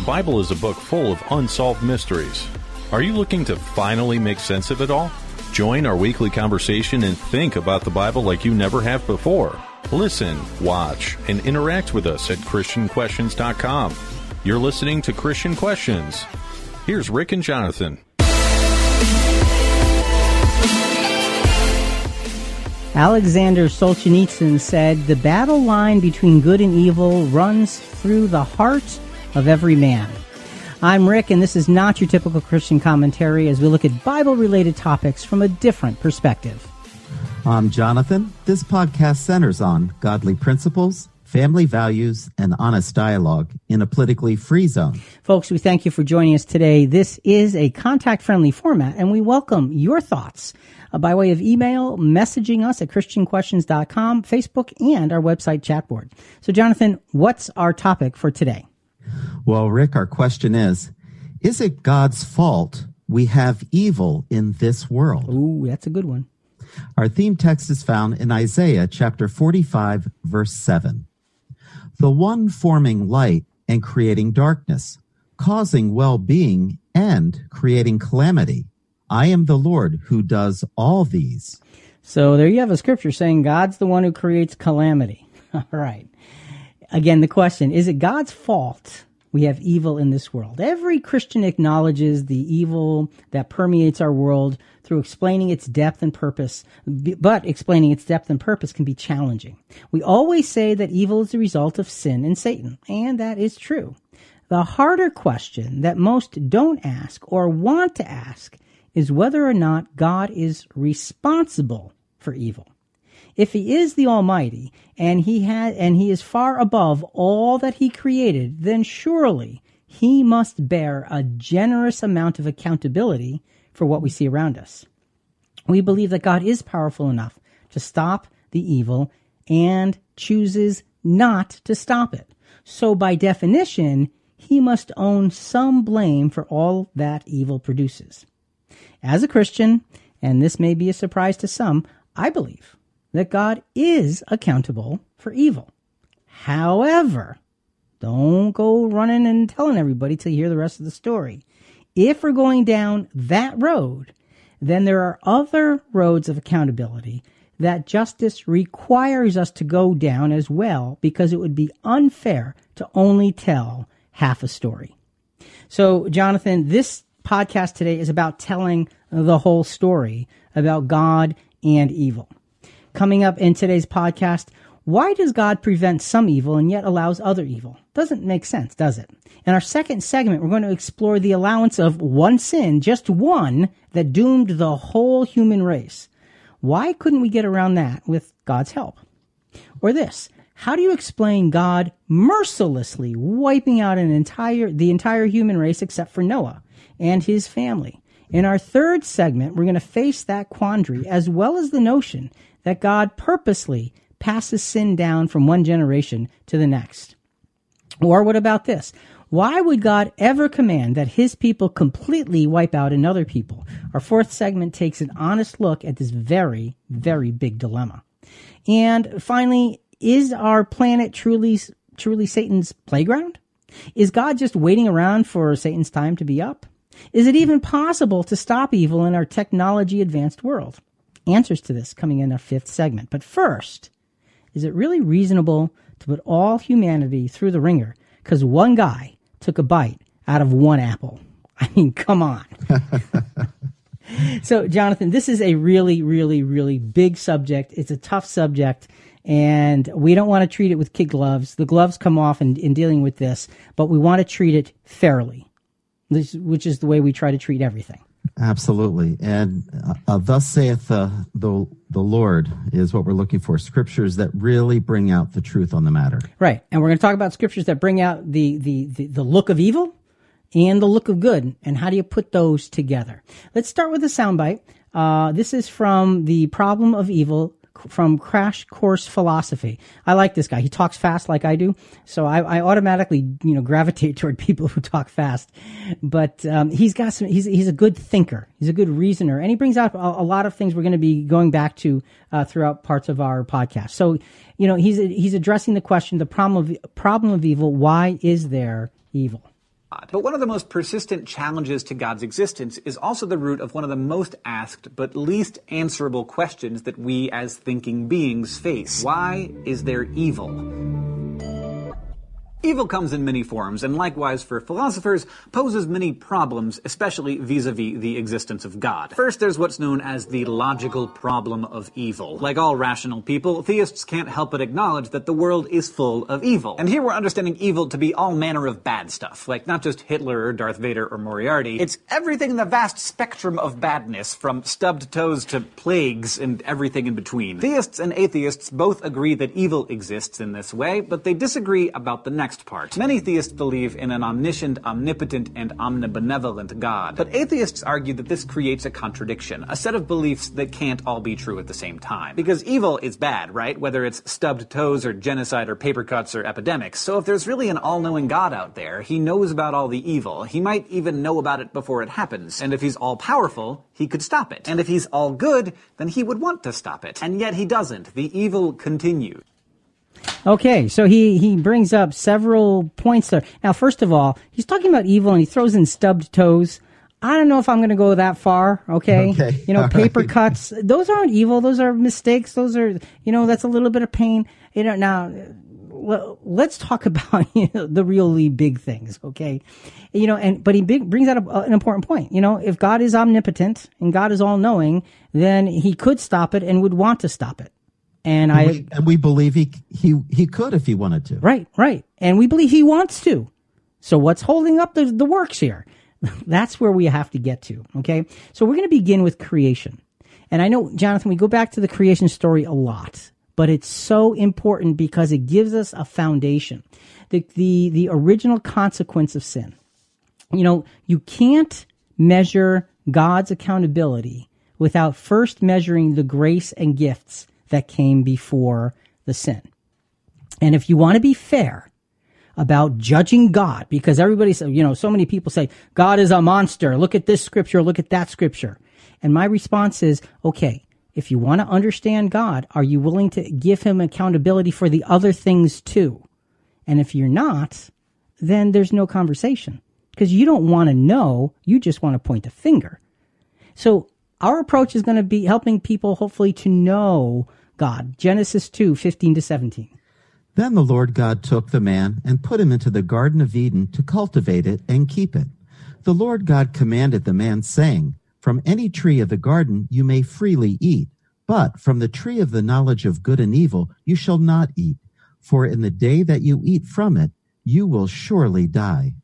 The Bible is a book full of unsolved mysteries. Are you looking to finally make sense of it all? Join our weekly conversation and think about the Bible like you never have before. Listen, watch, and interact with us at ChristianQuestions.com. You're listening to Christian Questions. Here's Rick and Jonathan. Alexander Solzhenitsyn said, The battle line between good and evil runs through the heart of every man. I'm Rick, and this is not your typical Christian commentary as we look at Bible related topics from a different perspective. I'm Jonathan. This podcast centers on godly principles, family values, and honest dialogue in a politically free zone. Folks, we thank you for joining us today. This is a contact friendly format, and we welcome your thoughts uh, by way of email, messaging us at ChristianQuestions.com, Facebook, and our website chat board. So, Jonathan, what's our topic for today? Well, Rick, our question is Is it God's fault we have evil in this world? Ooh, that's a good one. Our theme text is found in Isaiah chapter 45, verse 7. The one forming light and creating darkness, causing well being and creating calamity. I am the Lord who does all these. So there you have a scripture saying God's the one who creates calamity. All right. Again, the question is it God's fault we have evil in this world? Every Christian acknowledges the evil that permeates our world through explaining its depth and purpose, but explaining its depth and purpose can be challenging. We always say that evil is the result of sin and Satan, and that is true. The harder question that most don't ask or want to ask is whether or not God is responsible for evil. If he is the Almighty and he had and he is far above all that he created, then surely he must bear a generous amount of accountability for what we see around us. We believe that God is powerful enough to stop the evil and chooses not to stop it. So by definition, he must own some blame for all that evil produces. As a Christian, and this may be a surprise to some, I believe that God is accountable for evil. However, don't go running and telling everybody till you hear the rest of the story. If we're going down that road, then there are other roads of accountability that justice requires us to go down as well because it would be unfair to only tell half a story. So, Jonathan, this podcast today is about telling the whole story about God and evil. Coming up in today's podcast, why does God prevent some evil and yet allows other evil? Doesn't make sense, does it? In our second segment, we're going to explore the allowance of one sin, just one, that doomed the whole human race. Why couldn't we get around that with God's help? Or this, how do you explain God mercilessly wiping out an entire, the entire human race except for Noah? and his family. In our third segment, we're going to face that quandary as well as the notion that God purposely passes sin down from one generation to the next. Or what about this? Why would God ever command that his people completely wipe out another people? Our fourth segment takes an honest look at this very, very big dilemma. And finally, is our planet truly, truly Satan's playground? Is God just waiting around for Satan's time to be up? Is it even possible to stop evil in our technology advanced world? Answers to this coming in our fifth segment. But first, is it really reasonable to put all humanity through the wringer because one guy took a bite out of one apple? I mean, come on. so, Jonathan, this is a really, really, really big subject. It's a tough subject, and we don't want to treat it with kid gloves. The gloves come off in, in dealing with this, but we want to treat it fairly which is the way we try to treat everything. Absolutely. And uh, thus saith the, the, the Lord is what we're looking for. Scriptures that really bring out the truth on the matter. Right. And we're going to talk about scriptures that bring out the, the, the, the look of evil and the look of good. And how do you put those together? Let's start with a soundbite. Uh, this is from The Problem of Evil from Crash Course Philosophy. I like this guy. He talks fast like I do, so I, I automatically you know gravitate toward people who talk fast. But um, he's got some. He's he's a good thinker. He's a good reasoner, and he brings out a, a lot of things we're going to be going back to uh, throughout parts of our podcast. So you know he's he's addressing the question, the problem of problem of evil. Why is there evil? But one of the most persistent challenges to God's existence is also the root of one of the most asked but least answerable questions that we as thinking beings face. Why is there evil? Evil comes in many forms, and likewise for philosophers, poses many problems, especially vis-a-vis the existence of God. First, there's what's known as the logical problem of evil. Like all rational people, theists can't help but acknowledge that the world is full of evil. And here we're understanding evil to be all manner of bad stuff, like not just Hitler or Darth Vader or Moriarty. It's everything in the vast spectrum of badness, from stubbed toes to plagues and everything in between. Theists and atheists both agree that evil exists in this way, but they disagree about the next next part. Many theists believe in an omniscient, omnipotent, and omnibenevolent God. But atheists argue that this creates a contradiction, a set of beliefs that can't all be true at the same time. Because evil is bad, right? Whether it's stubbed toes or genocide or paper cuts or epidemics. So if there's really an all-knowing God out there, he knows about all the evil. He might even know about it before it happens. And if he's all-powerful, he could stop it. And if he's all good, then he would want to stop it. And yet he doesn't. The evil continues. Okay, so he, he brings up several points there. Now, first of all, he's talking about evil and he throws in stubbed toes. I don't know if I'm going to go that far. Okay. Okay. You know, paper right. cuts, those aren't evil. Those are mistakes. Those are, you know, that's a little bit of pain. You know, now let's talk about you know, the really big things. Okay. You know, and, but he big, brings out a, an important point. You know, if God is omnipotent and God is all knowing, then he could stop it and would want to stop it. And I, We- and we believe he he he could if he wanted to. Right, right. And we believe he wants to. So what's holding up the, the works here? That's where we have to get to. Okay. So we're going to begin with creation. And I know, Jonathan, we go back to the creation story a lot, but it's so important because it gives us a foundation. The, the, the original consequence of sin. You know, you can't measure God's accountability without first measuring the grace and gifts that came before the sin. And if you want to be fair about judging God, because everybody says, you know, so many people say, God is a monster. Look at this scripture. Look at that scripture. And my response is, okay, if you want to understand God, are you willing to give him accountability for the other things too? And if you're not, then there's no conversation because you don't want to know. You just want to point a finger. So our approach is going to be helping people hopefully to know God. Genesis 2, 15 to 17. Then the Lord God took the man and put him into the Garden of Eden to cultivate it and keep it. The Lord God commanded the man, saying, From any tree of the garden you may freely eat, but from the tree of the knowledge of good and evil you shall not eat, for in the day that you eat from it you will surely die.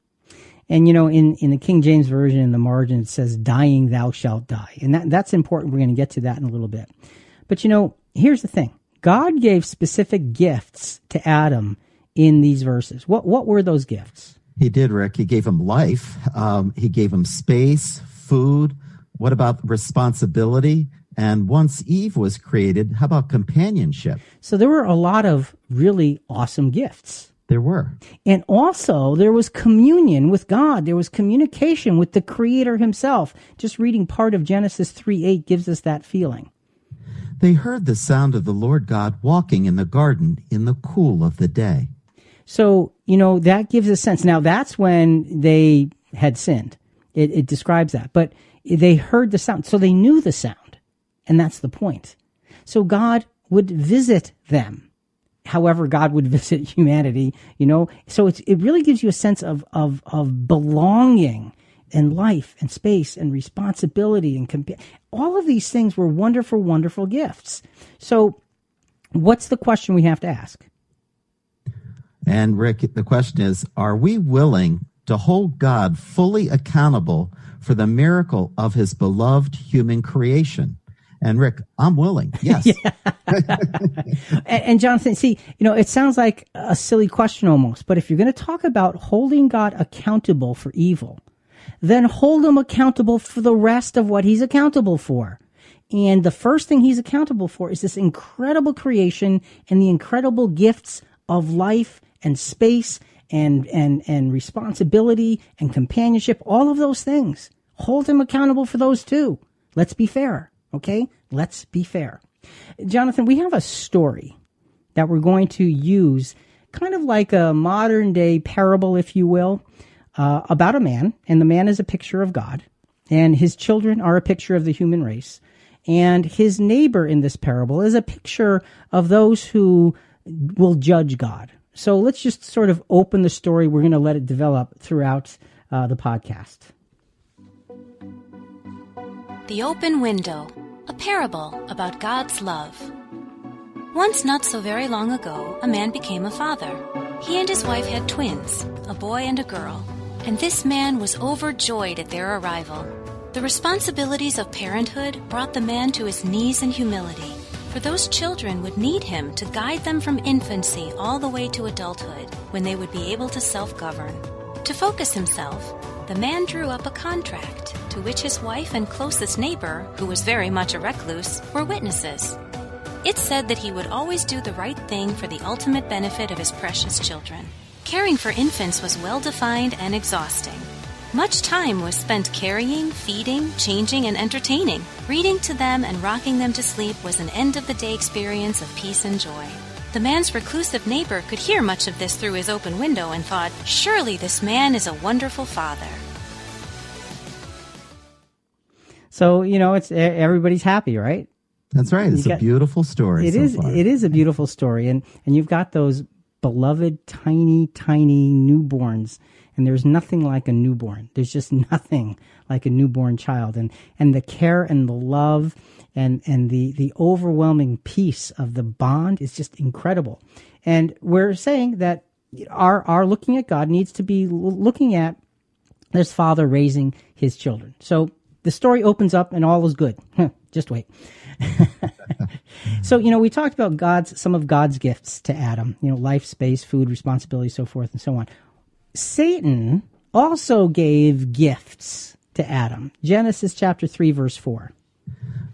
And you know, in, in the King James Version, in the margin, it says, dying thou shalt die. And that, that's important. We're going to get to that in a little bit. But you know, here's the thing. God gave specific gifts to Adam in these verses. What, what were those gifts? He did, Rick. He gave him life. Um, he gave him space, food. What about responsibility? And once Eve was created, how about companionship? So there were a lot of really awesome gifts. There were. And also, there was communion with God. There was communication with the Creator Himself. Just reading part of Genesis 3 8 gives us that feeling. They heard the sound of the Lord God walking in the garden in the cool of the day. So, you know, that gives a sense. Now, that's when they had sinned. It, it describes that. But they heard the sound. So they knew the sound. And that's the point. So God would visit them. However, God would visit humanity, you know. So it really gives you a sense of, of, of belonging and life and space and responsibility and compa- all of these things were wonderful, wonderful gifts. So what's the question we have to ask? And Rick, the question is, are we willing to hold God fully accountable for the miracle of his beloved human creation? And Rick, I'm willing. Yes. and, and Jonathan, see, you know, it sounds like a silly question almost, but if you're going to talk about holding God accountable for evil, then hold him accountable for the rest of what he's accountable for. And the first thing he's accountable for is this incredible creation and the incredible gifts of life and space and, and, and responsibility and companionship, all of those things. Hold him accountable for those too. Let's be fair. Okay? Let's be fair. Jonathan, we have a story that we're going to use kind of like a modern day parable, if you will. Uh, about a man, and the man is a picture of God, and his children are a picture of the human race. And his neighbor in this parable is a picture of those who will judge God. So let's just sort of open the story. We're going to let it develop throughout uh, the podcast. The Open Window, a parable about God's love. Once, not so very long ago, a man became a father. He and his wife had twins, a boy and a girl, and this man was overjoyed at their arrival. The responsibilities of parenthood brought the man to his knees in humility, for those children would need him to guide them from infancy all the way to adulthood, when they would be able to self govern. To focus himself, the man drew up a contract to which his wife and closest neighbor, who was very much a recluse, were witnesses. It said that he would always do the right thing for the ultimate benefit of his precious children. Caring for infants was well defined and exhausting. Much time was spent carrying, feeding, changing, and entertaining. Reading to them and rocking them to sleep was an end of the day experience of peace and joy. The man's reclusive neighbor could hear much of this through his open window and thought, surely this man is a wonderful father. So, you know, it's everybody's happy, right? That's right. It's got, a beautiful story. It so is. Far. It is a beautiful story, and and you've got those beloved tiny, tiny newborns, and there's nothing like a newborn. There's just nothing like a newborn child, and and the care and the love and and the the overwhelming peace of the bond is just incredible. And we're saying that our our looking at God needs to be looking at this father raising his children. So the story opens up and all is good. Just wait. so, you know, we talked about God's, some of God's gifts to Adam, you know, life, space, food, responsibility, so forth and so on. Satan also gave gifts to Adam. Genesis chapter 3, verse 4.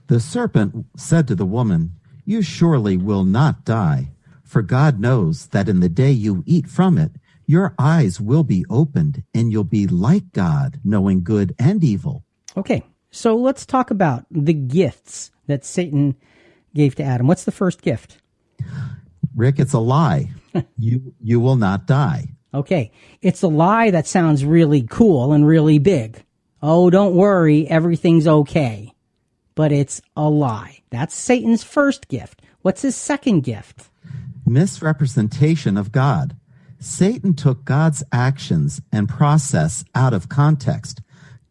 The serpent said to the woman, You surely will not die, for God knows that in the day you eat from it, your eyes will be opened, and you'll be like God, knowing good and evil. Okay, so let's talk about the gifts that Satan gave to Adam. What's the first gift? Rick, it's a lie. you you will not die. Okay, it's a lie that sounds really cool and really big. Oh, don't worry, everything's okay. But it's a lie. That's Satan's first gift. What's his second gift? Misrepresentation of God. Satan took God's actions and process out of context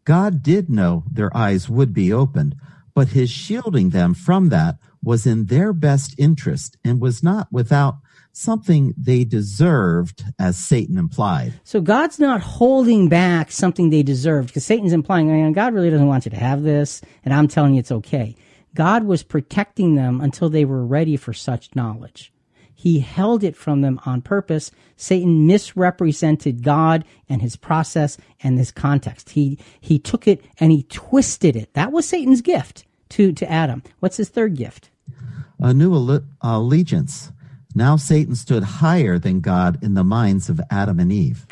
God did know their eyes would be opened, but his shielding them from that was in their best interest and was not without something they deserved, as Satan implied. So God's not holding back something they deserved because Satan's implying, God really doesn't want you to have this, and I'm telling you it's okay. God was protecting them until they were ready for such knowledge. He held it from them on purpose. Satan misrepresented God and his process and his context. He, he took it and he twisted it. That was Satan's gift to, to Adam. What's his third gift? A new allegiance. Now Satan stood higher than God in the minds of Adam and Eve.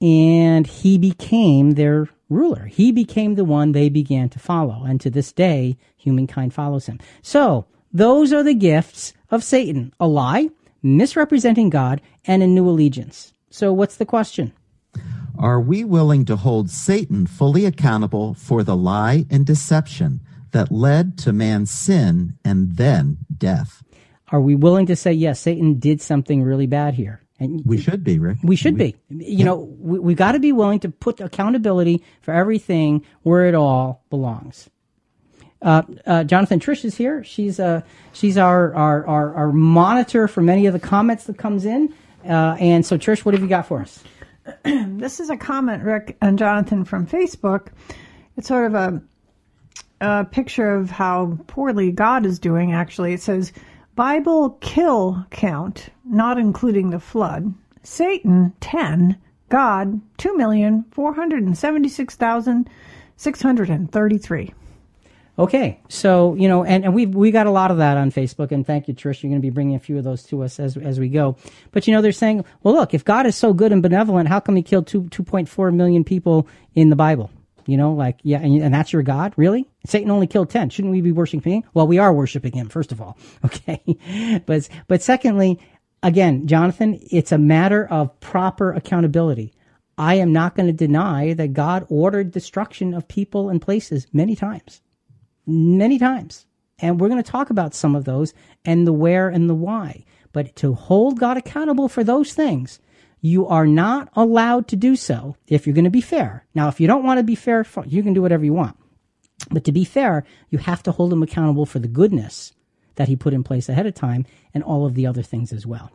And he became their ruler. He became the one they began to follow. And to this day, humankind follows him. So, those are the gifts of Satan. A lie, misrepresenting God, and a new allegiance. So, what's the question? Are we willing to hold Satan fully accountable for the lie and deception that led to man's sin and then death? Are we willing to say, yes, Satan did something really bad here? And we should be, Rick. We should we, be. You yeah. know, we, we got to be willing to put accountability for everything where it all belongs. Uh, uh, Jonathan Trish is here. She's uh, she's our, our, our our monitor for many of the comments that comes in. Uh, and so, Trish, what have you got for us? this is a comment, Rick and Jonathan, from Facebook. It's sort of a, a picture of how poorly God is doing. Actually, it says Bible kill count, not including the flood. Satan ten, God two million four hundred and seventy six thousand six hundred and thirty three. Okay, so you know, and, and we we got a lot of that on Facebook, and thank you, Trish. You're going to be bringing a few of those to us as as we go. But you know, they're saying, well, look, if God is so good and benevolent, how come He killed two two point four million people in the Bible? You know, like yeah, and, and that's your God, really? Satan only killed ten. Shouldn't we be worshiping Him? Well, we are worshiping Him, first of all. Okay, but but secondly, again, Jonathan, it's a matter of proper accountability. I am not going to deny that God ordered destruction of people and places many times. Many times. And we're going to talk about some of those and the where and the why. But to hold God accountable for those things, you are not allowed to do so if you're going to be fair. Now, if you don't want to be fair, you can do whatever you want. But to be fair, you have to hold him accountable for the goodness that he put in place ahead of time and all of the other things as well.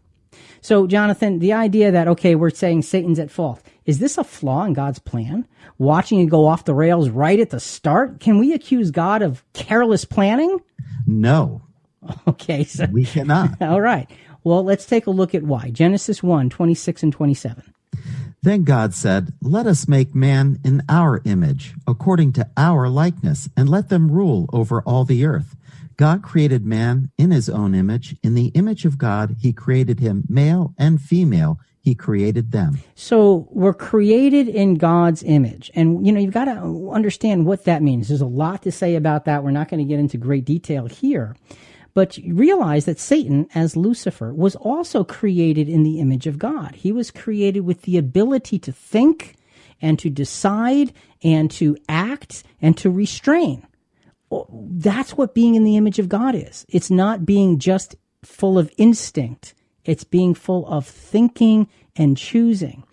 So, Jonathan, the idea that, okay, we're saying Satan's at fault, is this a flaw in God's plan? Watching it go off the rails right at the start? Can we accuse God of careless planning? No. Okay. So, we cannot. all right. Well, let's take a look at why. Genesis 1, 26 and 27. Then God said, Let us make man in our image, according to our likeness, and let them rule over all the earth. God created man in his own image. In the image of God, he created him male and female. He created them. So we're created in God's image. And, you know, you've got to understand what that means. There's a lot to say about that. We're not going to get into great detail here. But realize that Satan, as Lucifer, was also created in the image of God. He was created with the ability to think and to decide and to act and to restrain. That's what being in the image of God is. It's not being just full of instinct. It's being full of thinking and choosing.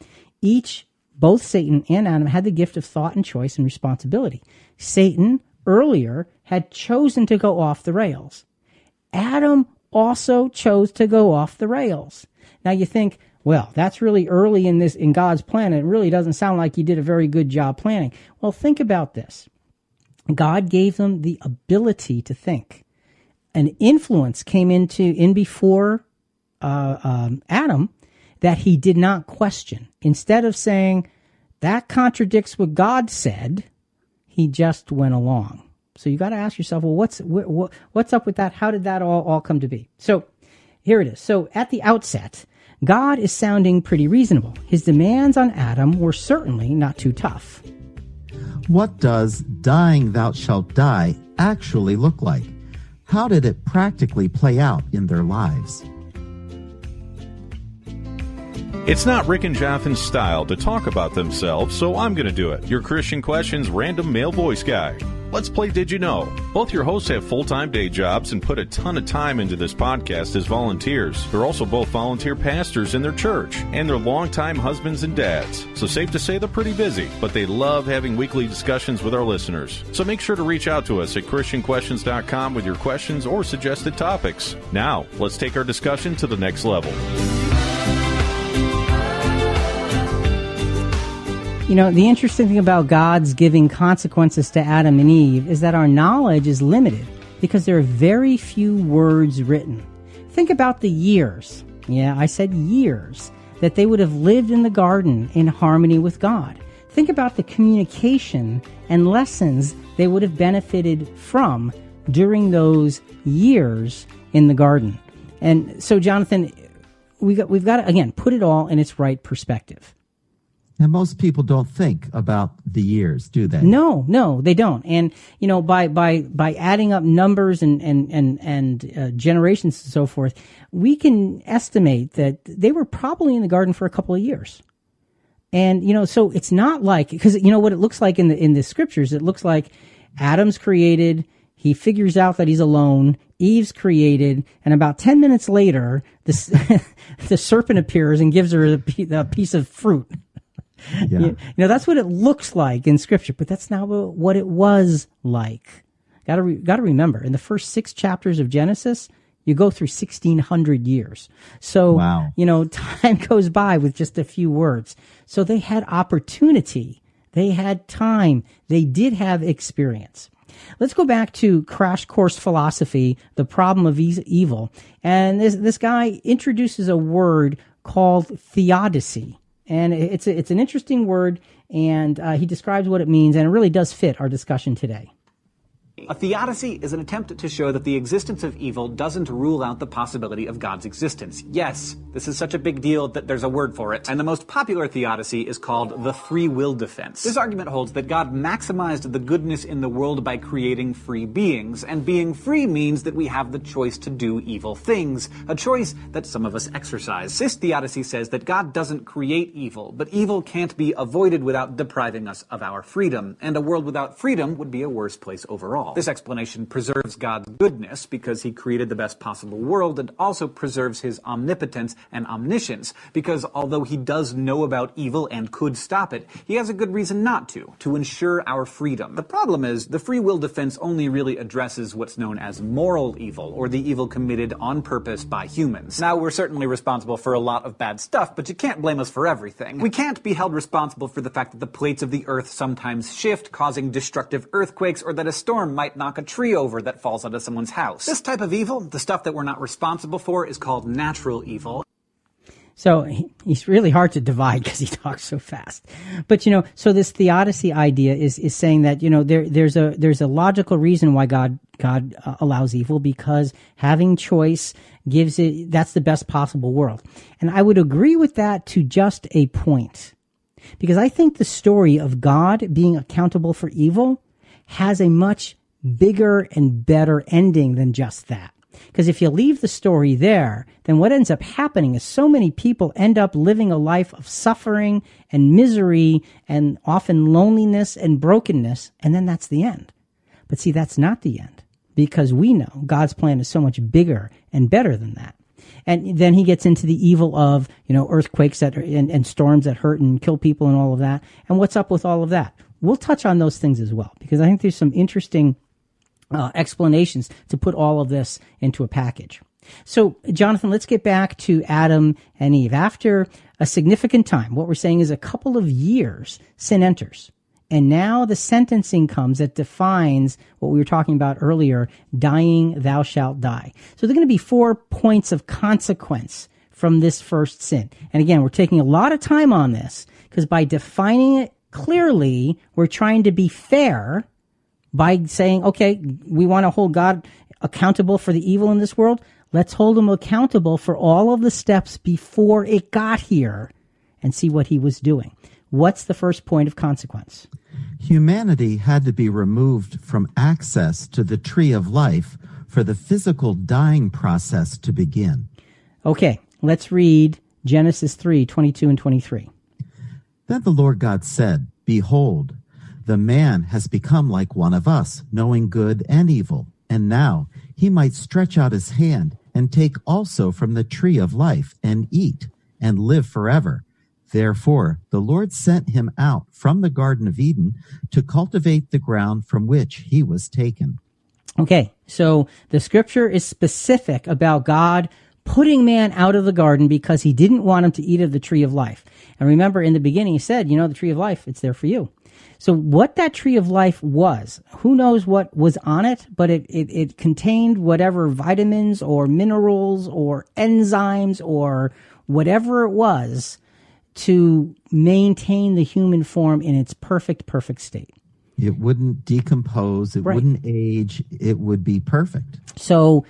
Each, both Satan and Adam, had the gift of thought and choice and responsibility. Satan earlier had chosen to go off the rails. Adam also chose to go off the rails. Now you think, well, that's really early in this in God's plan. It really doesn't sound like he did a very good job planning. Well, think about this. God gave them the ability to think. An influence came into in before uh, um, Adam that he did not question. Instead of saying that contradicts what God said, he just went along. So you got to ask yourself, well, what's wh- what's up with that? How did that all all come to be? So here it is. So at the outset, God is sounding pretty reasonable. His demands on Adam were certainly not too tough. What does dying thou shalt die actually look like? How did it practically play out in their lives? It's not Rick and Jonathan's style to talk about themselves, so I'm going to do it. Your Christian Questions random male voice guy. Let's play Did You Know? Both your hosts have full time day jobs and put a ton of time into this podcast as volunteers. They're also both volunteer pastors in their church, and they're longtime husbands and dads. So, safe to say they're pretty busy, but they love having weekly discussions with our listeners. So, make sure to reach out to us at ChristianQuestions.com with your questions or suggested topics. Now, let's take our discussion to the next level. You know, the interesting thing about God's giving consequences to Adam and Eve is that our knowledge is limited because there are very few words written. Think about the years. Yeah, I said years that they would have lived in the garden in harmony with God. Think about the communication and lessons they would have benefited from during those years in the garden. And so, Jonathan, we got, we've got to, again, put it all in its right perspective. And most people don't think about the years, do they? No, no, they don't. And you know, by by by adding up numbers and and and and uh, generations and so forth, we can estimate that they were probably in the garden for a couple of years. And you know, so it's not like because you know what it looks like in the in the scriptures. It looks like Adam's created. He figures out that he's alone. Eve's created, and about ten minutes later, this the serpent appears and gives her a piece of fruit. Yeah. You, know, that's what it looks like in scripture, but that's not what it was like. Gotta, re, gotta remember, in the first six chapters of Genesis, you go through 1600 years. So, wow. you know, time goes by with just a few words. So they had opportunity. They had time. They did have experience. Let's go back to Crash Course Philosophy, The Problem of Evil. And this, this guy introduces a word called theodicy and it's a, it's an interesting word, and uh, he describes what it means, and it really does fit our discussion today. A theodicy is an attempt to show that the existence of evil doesn't rule out the possibility of God's existence. Yes, this is such a big deal that there's a word for it, and the most popular theodicy is called the free will defense. This argument holds that God maximized the goodness in the world by creating free beings, and being free means that we have the choice to do evil things, a choice that some of us exercise. This theodicy says that God doesn't create evil, but evil can't be avoided without depriving us of our freedom, and a world without freedom would be a worse place overall. This explanation preserves God's goodness because he created the best possible world and also preserves his omnipotence and omniscience because although he does know about evil and could stop it, he has a good reason not to, to ensure our freedom. The problem is the free will defense only really addresses what's known as moral evil or the evil committed on purpose by humans. Now, we're certainly responsible for a lot of bad stuff, but you can't blame us for everything. We can't be held responsible for the fact that the plates of the earth sometimes shift, causing destructive earthquakes, or that a storm might knock a tree over that falls onto someone's house. This type of evil, the stuff that we're not responsible for, is called natural evil. So he, he's really hard to divide because he talks so fast. But you know, so this theodicy idea is is saying that you know there there's a there's a logical reason why God God uh, allows evil because having choice gives it that's the best possible world. And I would agree with that to just a point. Because I think the story of God being accountable for evil has a much bigger and better ending than just that. Because if you leave the story there, then what ends up happening is so many people end up living a life of suffering and misery and often loneliness and brokenness, and then that's the end. But see, that's not the end because we know God's plan is so much bigger and better than that. And then he gets into the evil of, you know, earthquakes that are, and, and storms that hurt and kill people and all of that. And what's up with all of that? We'll touch on those things as well because I think there's some interesting uh, explanations to put all of this into a package. So, Jonathan, let's get back to Adam and Eve. After a significant time, what we're saying is a couple of years, sin enters. And now the sentencing comes that defines what we were talking about earlier dying, thou shalt die. So, there are going to be four points of consequence from this first sin. And again, we're taking a lot of time on this because by defining it clearly, we're trying to be fair by saying, okay, we want to hold God accountable for the evil in this world. Let's hold him accountable for all of the steps before it got here and see what he was doing. What's the first point of consequence? Humanity had to be removed from access to the tree of life for the physical dying process to begin. Okay, let's read Genesis 3 22 and 23. Then the Lord God said, Behold, the man has become like one of us, knowing good and evil. And now he might stretch out his hand and take also from the tree of life and eat and live forever. Therefore, the Lord sent him out from the Garden of Eden to cultivate the ground from which he was taken. Okay, so the scripture is specific about God putting man out of the garden because he didn't want him to eat of the tree of life. And remember, in the beginning, he said, you know, the tree of life, it's there for you. So what that tree of life was, who knows what was on it, but it, it, it contained whatever vitamins or minerals or enzymes or whatever it was to maintain the human form in its perfect, perfect state. It wouldn't decompose. It Right. wouldn't age. It would be perfect. So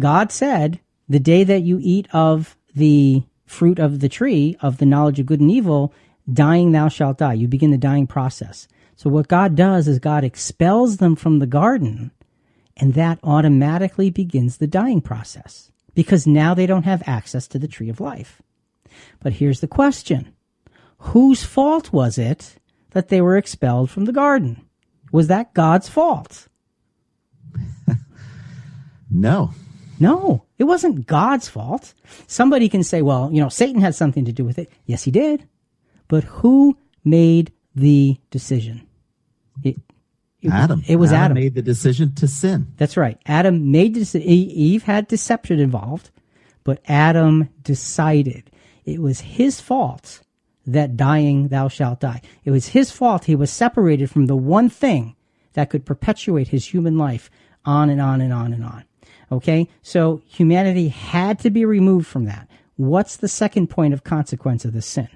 God said, the day that you eat of the fruit of the tree of the knowledge of good and evil, dying thou shalt die. You begin the dying process. So what God does is God expels them from the garden and that automatically begins the dying process because now they don't have access to the tree of life. But here's the question. Whose fault was it that they were expelled from the garden? Was that God's fault? No. No, it wasn't God's fault. Somebody can say, well, you know, Satan had something to do with it. Yes, he did. But who made the decision? It, it, Adam. It was Adam. made the decision to sin. That's right. Adam made the decision. Eve had deception involved, but Adam decided it was his fault that dying thou shalt die. It was his fault he was separated from the one thing that could perpetuate his human life on and on and on and on. Okay? So humanity had to be removed from that. What's the second point of consequence of this sin?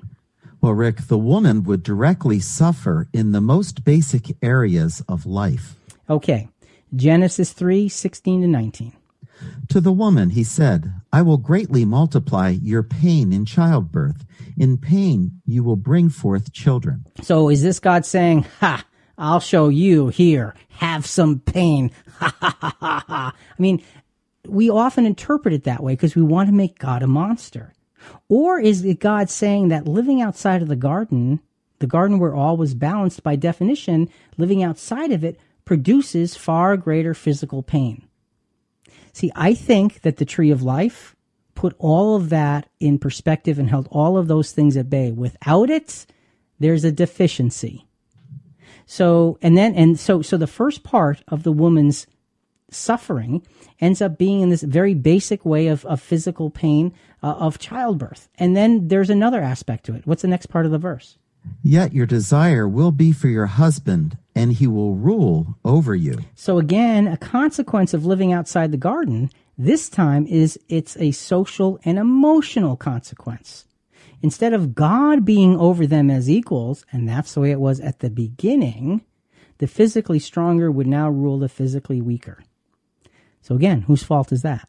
Rick, the woman would directly suffer in the most basic areas of life. Okay. Genesis 3 16 to 19. To the woman he said, I will greatly multiply your pain in childbirth. In pain you will bring forth children. So is this God saying, Ha, I'll show you here, have some pain. Ha ha ha ha ha. I mean, we often interpret it that way because we want to make God a monster. Or is it God saying that living outside of the garden, the garden where all was balanced by definition, living outside of it produces far greater physical pain? See, I think that the tree of life put all of that in perspective and held all of those things at bay. Without it, there's a deficiency. So, and then, and so, so the first part of the woman's suffering ends up being in this very basic way of, of physical pain uh, of childbirth. And then there's another aspect to it. What's the next part of the verse? Yet your desire will be for your husband, and he will rule over you. So again, a consequence of living outside the garden, this time is it's a social and emotional consequence. Instead of God being over them as equals, and that's the way it was at the beginning, the physically stronger would now rule the physically weaker. So again, whose fault is that?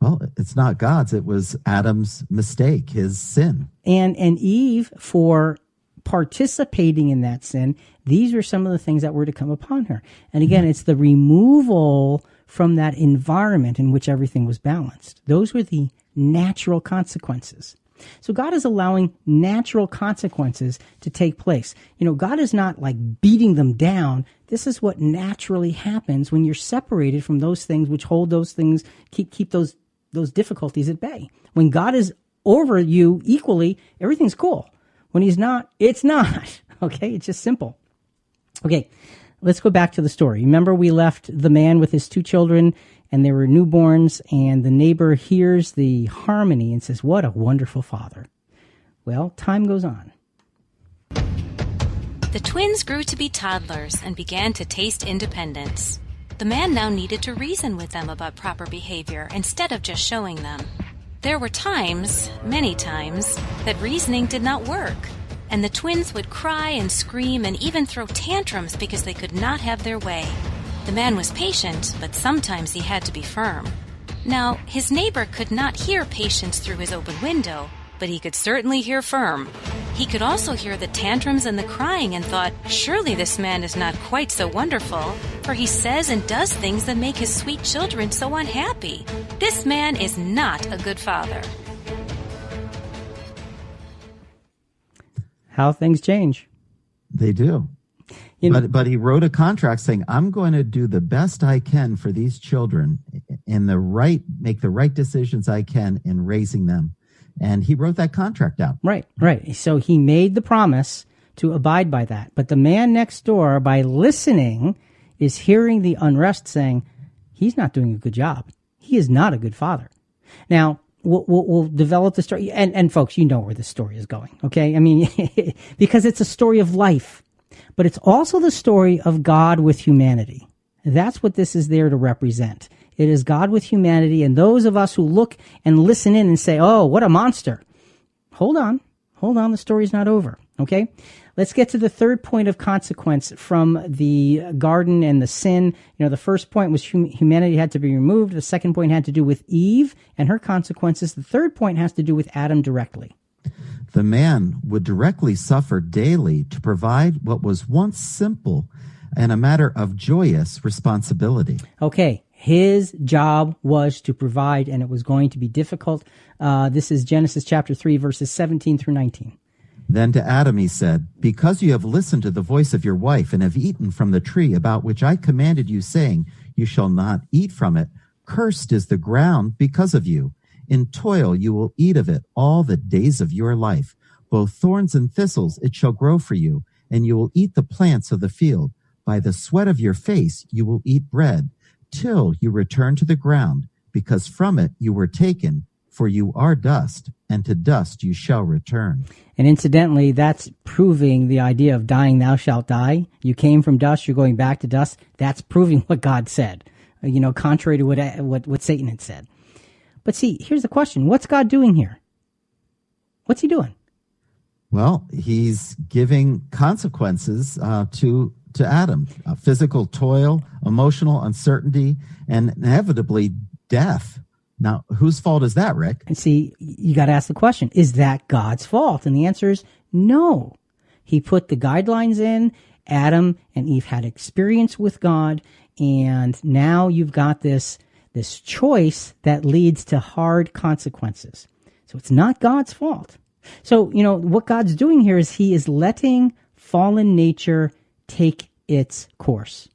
Well, it's not God's. It was Adam's mistake, his sin. And and Eve for participating in that sin, these are some of the things that were to come upon her. And again, it's the removal from that environment in which everything was balanced. Those were the natural consequences. So God is allowing natural consequences to take place. You know, God is not like beating them down. This is what naturally happens when you're separated from those things which hold those things, keep, keep those, those difficulties at bay. When God is over you equally, everything's cool. When he's not, it's not. Okay. It's just simple. Okay. Let's go back to the story. Remember we left the man with his two children and they were newborns, and the neighbor hears the harmony and says, What a wonderful father. Well, time goes on. The twins grew to be toddlers and began to taste independence. The man now needed to reason with them about proper behavior instead of just showing them. There were times, many times, that reasoning did not work, and the twins would cry and scream and even throw tantrums because they could not have their way. The man was patient, but sometimes he had to be firm. Now, his neighbor could not hear patience through his open window, but he could certainly hear firm. He could also hear the tantrums and the crying and thought, surely this man is not quite so wonderful, for he says and does things that make his sweet children so unhappy. This man is not a good father. How things change. They do. You know, but but he wrote a contract saying, "I'm going to do the best I can for these children, in the right, make the right decisions I can in raising them." And he wrote that contract out. Right, right. So he made the promise to abide by that. But the man next door, by listening, is hearing the unrest, saying, "He's not doing a good job. He is not a good father." Now, We'll, we'll, we'll, develop the story. And, and folks, you know where the story is going. Okay. I mean, because it's a story of life but it's also the story of God with humanity. That's what this is there to represent. It is God with humanity, and those of us who look and listen in and say, oh, what a monster. Hold on. Hold on. The story's not over. Okay. Let's get to the third point of consequence from the garden and the sin. You know, the first point was hum- humanity had to be removed. The second point had to do with Eve and her consequences. The third point has to do with Adam directly the man would directly suffer daily to provide what was once simple and a matter of joyous responsibility. Okay. His job was to provide, and it was going to be difficult. Uh, this is Genesis chapter 3, verses 17 through 19. Then to Adam he said, Because you have listened to the voice of your wife and have eaten from the tree about which I commanded you, saying, You shall not eat from it, cursed is the ground because of you. In toil you will eat of it all the days of your life. Both thorns and thistles it shall grow for you, and you will eat the plants of the field. By the sweat of your face you will eat bread, till you return to the ground, because from it you were taken, for you are dust, and to dust you shall return. And incidentally, that's proving the idea of dying thou shalt die. You came from dust, you're going back to dust. That's proving what God said, you know, contrary to what, what, what Satan had said. But see, here's the question what's God doing here? What's he doing? Well, he's giving consequences uh, to to Adam uh, physical toil, emotional uncertainty, and inevitably death. Now, whose fault is that, Rick? And see, you got to ask the question is that God's fault? And the answer is no. He put the guidelines in. Adam and Eve had experience with God, and now you've got this this choice that leads to hard consequences. So it's not God's fault. So, you know, what God's doing here is he is letting fallen nature take its course.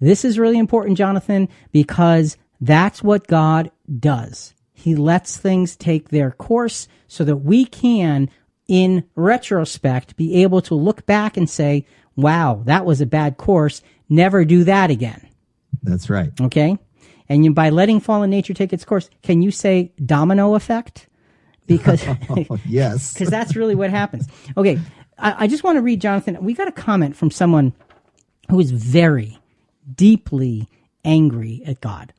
This is really important, Jonathan, because that's what God does. He lets things take their course so that we can, in retrospect, be able to look back and say, wow, that was a bad course. Never do that again. That's right. Okay. And you, by letting fallen nature take its course, can you say domino effect? Because yes, because that's really what happens. Okay, I, I just want to read Jonathan. We got a comment from someone who is very deeply angry at God,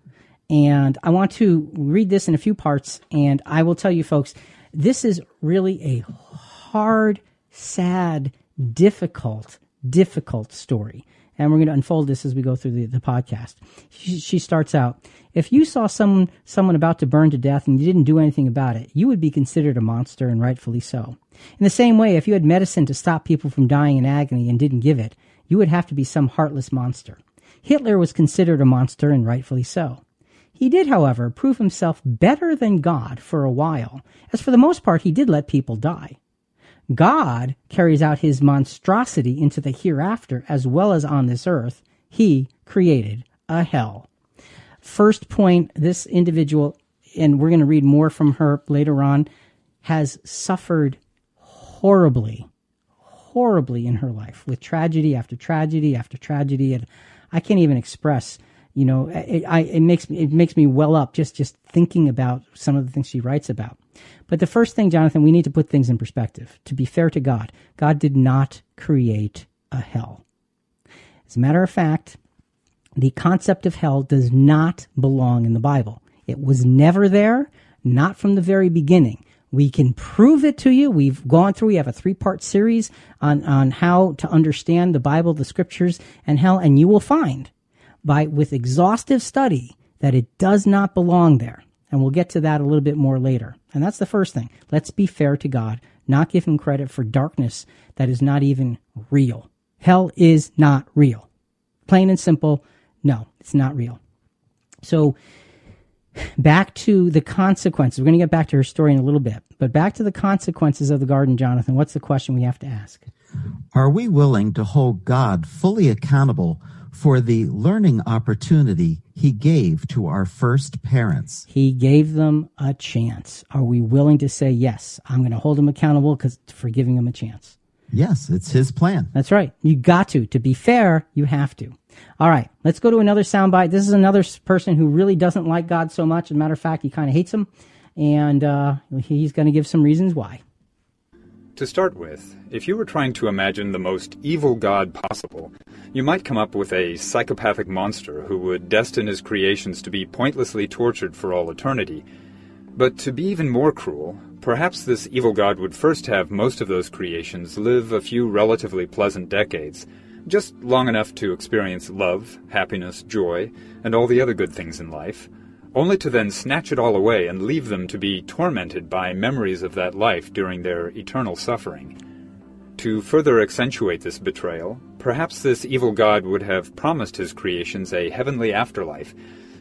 and I want to read this in a few parts. And I will tell you, folks, this is really a hard, sad, difficult, difficult story and we're going to unfold this as we go through the, the podcast. She, she, starts out, if you saw someone, someone about to burn to death and you didn't do anything about it, you would be considered a monster and rightfully so. In the same way, if you had medicine to stop people from dying in agony and didn't give it, you would have to be some heartless monster. Hitler was considered a monster and rightfully so. He did, however, prove himself better than God for a while, as for the most part he did let people die. God carries out his monstrosity into the hereafter as well as on this earth. He created a hell. First point this individual, and we're going to read more from her later on, has suffered horribly, horribly in her life with tragedy after tragedy after tragedy. And I can't even express you know, it, I, it makes me it makes me well up just just thinking about some of the things she writes about. But the first thing, Jonathan, we need to put things in perspective. To be fair to God, God did not create a hell. As a matter of fact, the concept of hell does not belong in the Bible. It was never there, not from the very beginning. We can prove it to you. We've gone through, we have a three part series on, on how to understand the Bible, the scriptures, and hell, and you will find by with exhaustive study that it does not belong there. And we'll get to that a little bit more later. And that's the first thing. Let's be fair to God, not give him credit for darkness that is not even real. Hell is not real. Plain and simple, no, it's not real. So back to the consequences. We're going to get back to her story in a little bit, but back to the consequences of the garden, Jonathan. What's the question we have to ask? Are we willing to hold God fully accountable for the learning opportunity he gave to our first parents. He gave them a chance. Are we willing to say, yes, I'm going to hold him accountable because for giving him a chance? Yes, it's his plan. That's right. You got to. To be fair, you have to. All right, let's go to another soundbite. This is another person who really doesn't like God so much. As a matter of fact, he kind of hates him, and uh, he's going to give some reasons why. To start with, if you were trying to imagine the most evil god possible, you might come up with a psychopathic monster who would destine his creations to be pointlessly tortured for all eternity. But to be even more cruel, perhaps this evil god would first have most of those creations live a few relatively pleasant decades, just long enough to experience love, happiness, joy, and all the other good things in life, only to then snatch it all away and leave them to be tormented by memories of that life during their eternal suffering. To further accentuate this betrayal, perhaps this evil god would have promised his creations a heavenly afterlife,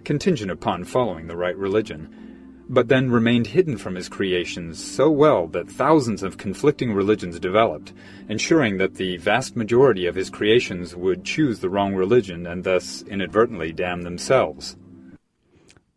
contingent upon following the right religion, but then remained hidden from his creations so well that thousands of conflicting religions developed, ensuring that the vast majority of his creations would choose the wrong religion and thus inadvertently damn themselves.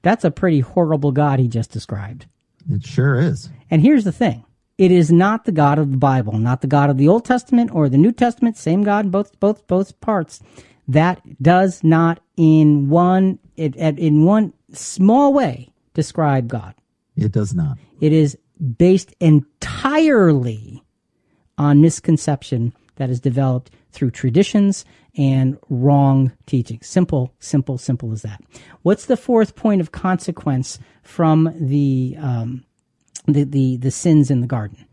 That's a pretty horrible God he just described. It sure is. And here's the thing it is not the God of the Bible, not the God of the Old Testament or the New Testament, same God in both both both parts. That does not in one it, in one small way describe God. It does not. It is based entirely on misconception that is developed through traditions and wrong teaching. Simple, simple, simple as that. What's the fourth point of consequence from the um, the, the, the sins in the garden.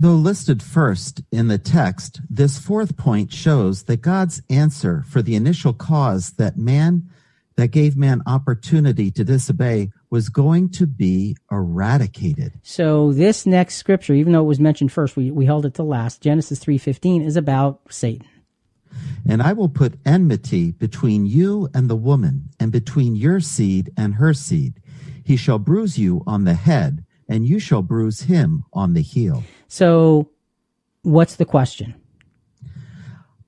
Though listed first in the text, this fourth point shows that God's answer for the initial cause that man that gave man opportunity to disobey was going to be eradicated. So this next scripture, even though it was mentioned first, we, we held it to last. Genesis 3:15 is about Satan. And I will put enmity between you and the woman, and between your seed and her seed. He shall bruise you on the head, and you shall bruise him on the heel. So what's the question?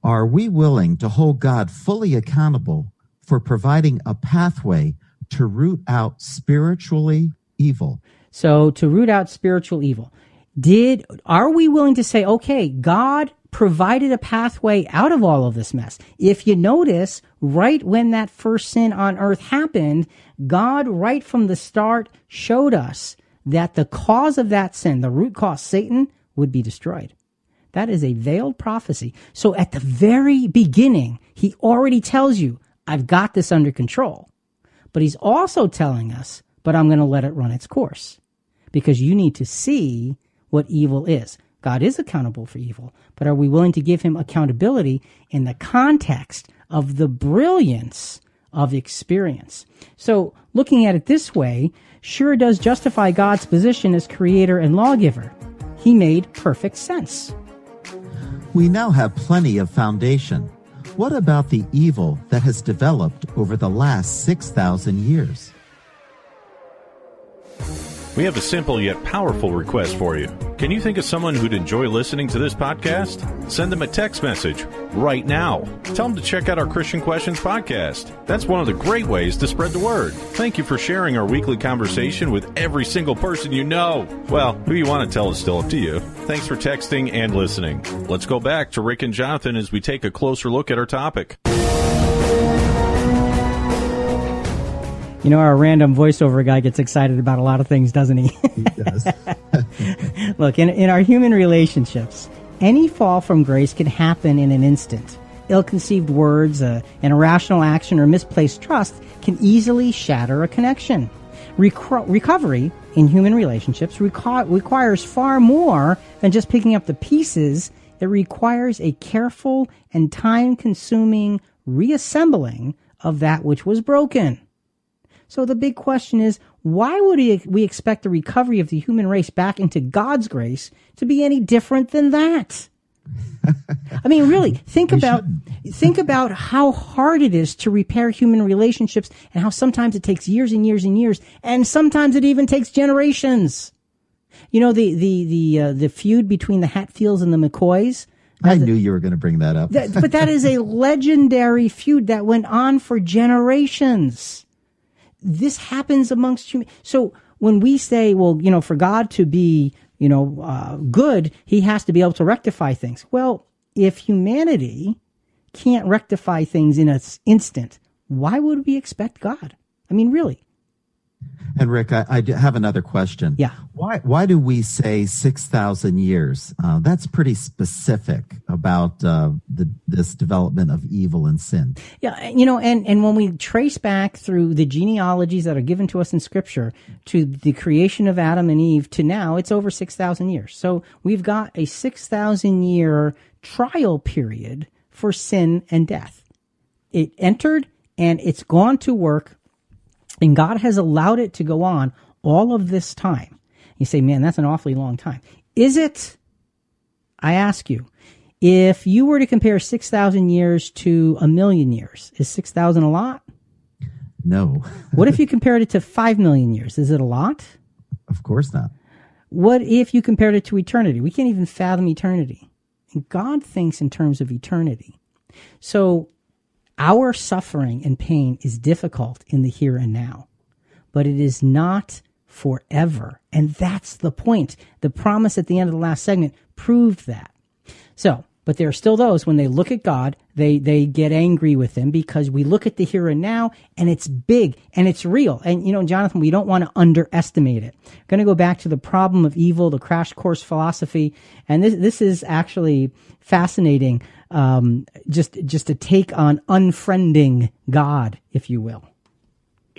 Are we willing to hold God fully accountable for providing a pathway to root out spiritually evil? So to root out spiritual evil. Did are we willing to say, okay, God provided a pathway out of all of this mess? If you notice, right when that first sin on earth happened, God right from the start showed us that the cause of that sin, the root cause, Satan, would be destroyed. That is a veiled prophecy. So at the very beginning, he already tells you, I've got this under control. But he's also telling us, but I'm going to let it run its course because you need to see what evil is. God is accountable for evil, but are we willing to give him accountability in the context of the brilliance of experience? So looking at it this way sure does justify God's position as creator and lawgiver. He made perfect sense. We now have plenty of foundation. What about the evil that has developed over the last 6,000 years? We have a simple yet powerful request for you. Can you think of someone who'd enjoy listening to this podcast? Send them a text message right now. Tell them to check out our Christian Questions podcast. That's one of the great ways to spread the word. Thank you for sharing our weekly conversation with every single person you know. Well, who you want to tell is still up to you. Thanks for texting and listening. Let's go back to Rick and Jonathan as we take a closer look at our topic. You know, our random voiceover guy gets excited about a lot of things, doesn't he? He does. Look, in, in our human relationships, any fall from grace can happen in an instant. Ill conceived words, uh, an irrational action, or misplaced trust can easily shatter a connection. Reco- recovery in human relationships reco- requires far more than just picking up the pieces. It requires a careful and time consuming reassembling of that which was broken. So the big question is, why would we expect the recovery of the human race back into God's grace to be any different than that? I mean, really, think about think about how hard it is to repair human relationships, and how sometimes it takes years and years and years, and sometimes it even takes generations. You know the the the uh, the feud between the Hatfields and the McCoys. I knew you were going to bring that up. That, but that is a legendary feud that went on for generations this happens amongst human. So when we say, well, you know, for God to be, you know, uh, good, he has to be able to rectify things. Well, if humanity can't rectify things in an instant, why would we expect God? I mean, really. And Rick, I, I have another question. Yeah. Why why do we say six thousand years? Uh, that's pretty specific about uh, the this development of evil and sin. Yeah, you know, and and when we trace back through the genealogies that are given to us in Scripture to the creation of Adam and Eve to now, it's over six thousand years. So we've got a six thousand year trial period for sin and death. It entered and it's gone to work and God has allowed it to go on all of this time. You say, man, that's an awfully long time. Is it? I ask you, if you were to compare 6,000 years to a million years, is 6,000 a lot? No. what if you compared it to 5 million years? Is it a lot? Of course not. What if you compared it to eternity? We can't even fathom eternity. And God thinks in terms of eternity. So our suffering and pain is difficult in the here and now, but it is not forever. And that's the point. The promise at the end of the last segment proved that. So, but there are still those when they look at God, they, they get angry with him because we look at the here and now and it's big and it's real. And, you know, Jonathan, we don't want to underestimate it. I'm going to go back to the problem of evil, the crash course philosophy. And this, this is actually fascinating um, just just a take on unfriending God, if you will.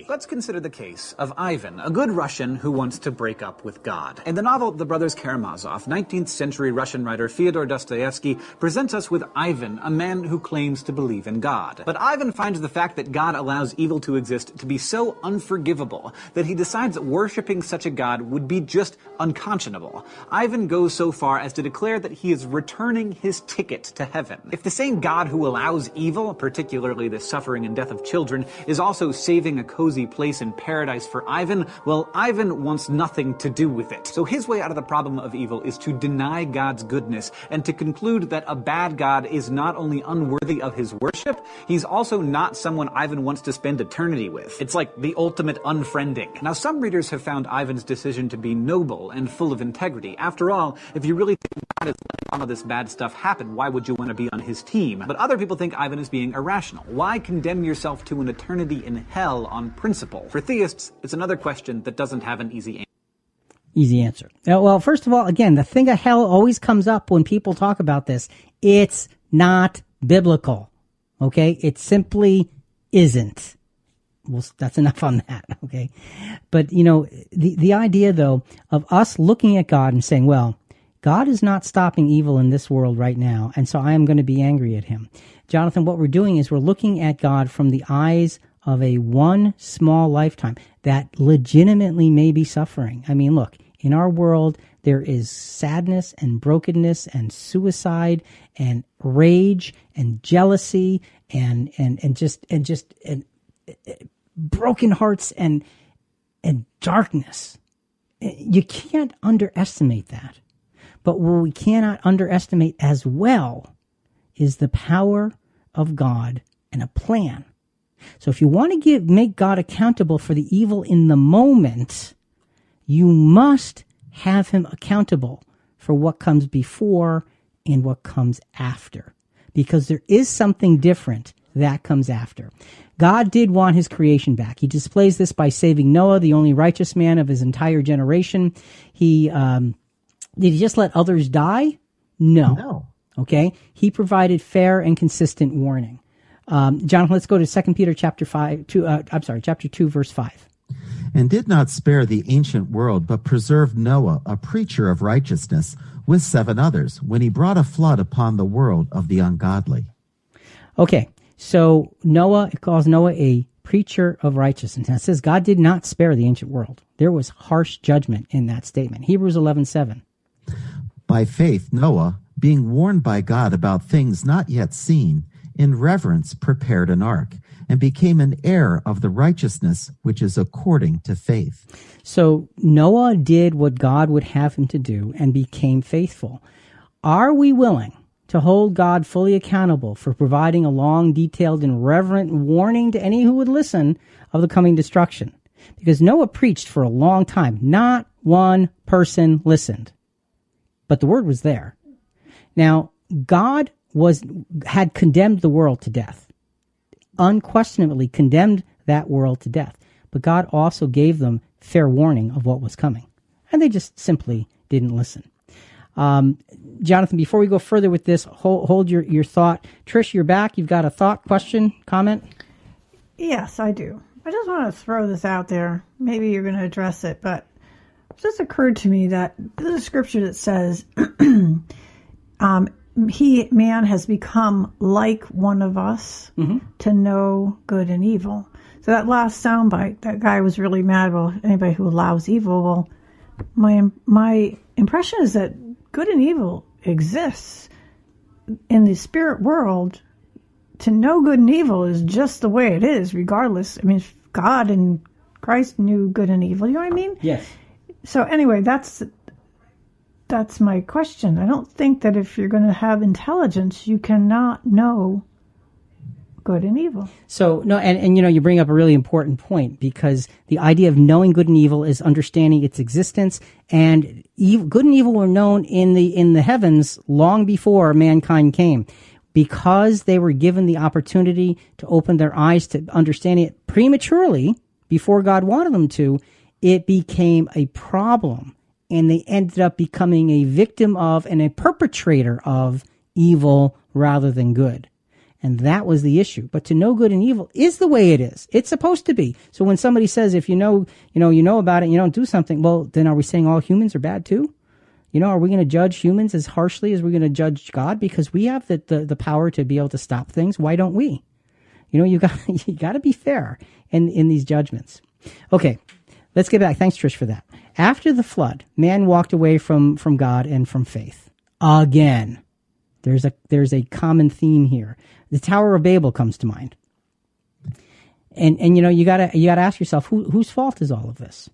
Let's consider the case of Ivan, a good Russian who wants to break up with God. In the novel The Brothers Karamazov, 19th century Russian writer Fyodor Dostoevsky presents us with Ivan, a man who claims to believe in God. But Ivan finds the fact that God allows evil to exist to be so unforgivable that he decides that worshipping such a God would be just unconscionable. Ivan goes so far as to declare that he is returning his ticket to heaven. If the same God who allows evil, particularly the suffering and death of children, is also saving a cozy place in paradise for Ivan, well, Ivan wants nothing to do with it. So his way out of the problem of evil is to deny God's goodness and to conclude that a bad God is not only unworthy of his worship, he's also not someone Ivan wants to spend eternity with. It's like the ultimate unfriending. Now, some readers have found Ivan's decision to be noble and full of integrity. After all, if you really think God is letting all of this bad stuff happen, why would you want to be on his team? But other people think Ivan is being irrational. Why condemn yourself to an eternity in hell on principle? For theists, it's another question that doesn't have an easy answer. Easy answer. Well, first of all, again, the thing of hell always comes up when people talk about this. It's not biblical. Okay? It simply isn't. Well, that's enough on that. Okay. But, you know, the, the idea though of us looking at God and saying, well, God is not stopping evil in this world right now, and so I am going to be angry at him. Jonathan, what we're doing is we're looking at God from the eyes of a one small lifetime that legitimately may be suffering. I mean, look, in our world, there is sadness and brokenness and suicide and rage and jealousy and, and, and just, and just, and, and broken hearts and, and darkness. You can't underestimate that. But what we cannot underestimate as well is the power of God and a plan. So if you want to give, make God accountable for the evil in the moment, you must have him accountable for what comes before and what comes after. Because there is something different that comes after. God did want his creation back. He displays this by saving Noah, the only righteous man of his entire generation. He, um, did he just let others die? No. No. Okay. He provided fair and consistent warning. Um, Jonathan, let's go to Second Peter chapter five. Two. Uh, I'm sorry, chapter two, verse five. And did not spare the ancient world, but preserved Noah, a preacher of righteousness, with seven others, when he brought a flood upon the world of the ungodly. Okay. So Noah it calls Noah a preacher of righteousness. And it says God did not spare the ancient world. There was harsh judgment in that statement. Hebrews eleven seven. By faith, Noah, being warned by God about things not yet seen, in reverence prepared an ark, and became an heir of the righteousness which is according to faith. So Noah did what God would have him to do and became faithful. Are we willing to hold God fully accountable for providing a long, detailed, and reverent warning to any who would listen of the coming destruction? Because Noah preached for a long time. Not one person listened. But the word was there. Now, God was, had condemned the world to death. Unquestionably condemned that world to death. But God also gave them fair warning of what was coming. And they just simply didn't listen. Um, Jonathan, before we go further with this, hold, hold your, your thought. Trish, you're back. You've got a thought, question, comment? Yes, I do. I just want to throw this out there. Maybe you're going to address it, but it just occurred to me that there's a scripture that says, um, he man has become like one of us mm-hmm. to know good and evil. So that last soundbite, that guy was really mad. Well, anybody who allows evil. Well, my my impression is that good and evil exists in the spirit world. To know good and evil is just the way it is, regardless. I mean, God and Christ knew good and evil. You know what I mean? Yes. So anyway, that's that's my question. I don't think that if you're going to have intelligence, you cannot know good and evil. So no, and, and you know, you bring up a really important point because the idea of knowing good and evil is understanding its existence, and good and evil were known in the in the heavens long before mankind came, because they were given the opportunity to open their eyes to understanding it prematurely before God wanted them to. It became a problem, and they ended up becoming a victim of and a perpetrator of evil rather than good. And that was the issue. But to know good and evil is the way it is. It's supposed to be. So when somebody says, if you know, you know, you know about it and you don't do something, well, then are we saying all humans are bad too? You know, are we going to judge humans as harshly as we're going to judge God? Because we have the, the, the power to be able to stop things. Why don't we? You know, you got, you got to be fair in, in these judgments. Okay. Let's get back. Thanks, Trish, for that. After the flood, man walked away from, from God and from faith. Again. There's a, there's a common theme here. The Tower of Babel comes to mind. And, and you know, you gotta, you gotta ask yourself, who, whose fault is all of this?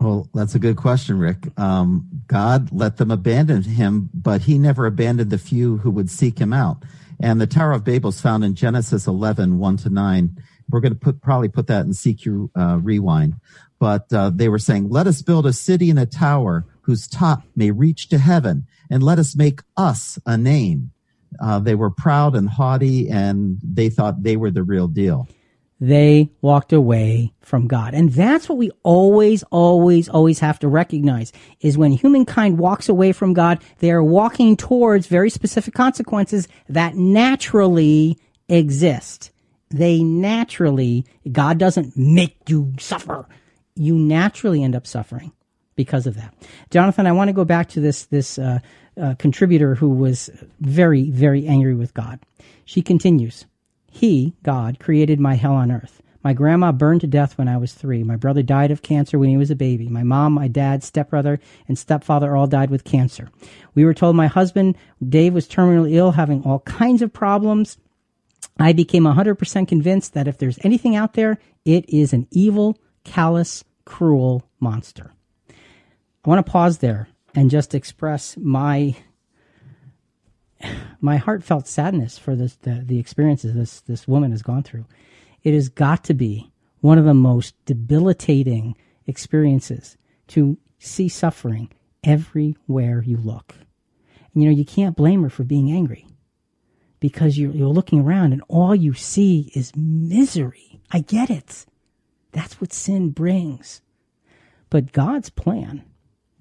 Well, that's a good question, Rick. Um, God let them abandon him, but he never abandoned the few who would seek him out. And the Tower of Babel is found in Genesis 11, 1 to 9. We're going to put, probably put that in CQ uh, Rewind. But uh, they were saying, let us build a city and a tower whose top may reach to heaven, and let us make us a name. Uh, they were proud and haughty, and they thought they were the real deal they walked away from God. And that's what we always, always, always have to recognize is when humankind walks away from God, they are walking towards very specific consequences that naturally exist. They naturally, God doesn't make you suffer. You naturally end up suffering because of that. Jonathan, I want to go back to this, this, uh, uh, contributor who was very, very angry with God. She continues. He, God, created my hell on earth. My grandma burned to death when I was three. My brother died of cancer when he was a baby. My mom, my dad, stepbrother, and stepfather all died with cancer. We were told my husband, Dave, was terminally ill, having all kinds of problems. I became 100% convinced that if there's anything out there, it is an evil, callous, cruel monster. I want to pause there and just express my my heartfelt sadness for this the, the experiences this this woman has gone through. It has got to be one of the most debilitating experiences to see suffering everywhere you look. And you know, you can't blame her for being angry because you're, you're looking around and all you see is misery. I get it. That's what sin brings. But God's plan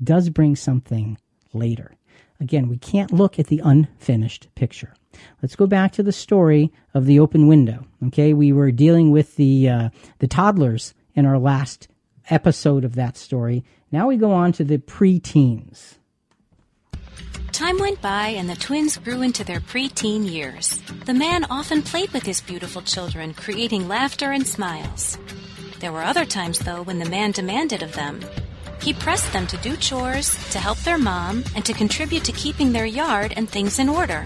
does bring something later. Again, we can't look at the unfinished picture. Let's go back to the story of the open window. Okay, we were dealing with the uh, the toddlers in our last episode of that story. Now we go on to the preteens. Time went by and the twins grew into their preteen years. The man often played with his beautiful children, creating laughter and smiles. There were other times, though, when the man demanded of them he pressed them to do chores, to help their mom, and to contribute to keeping their yard and things in order.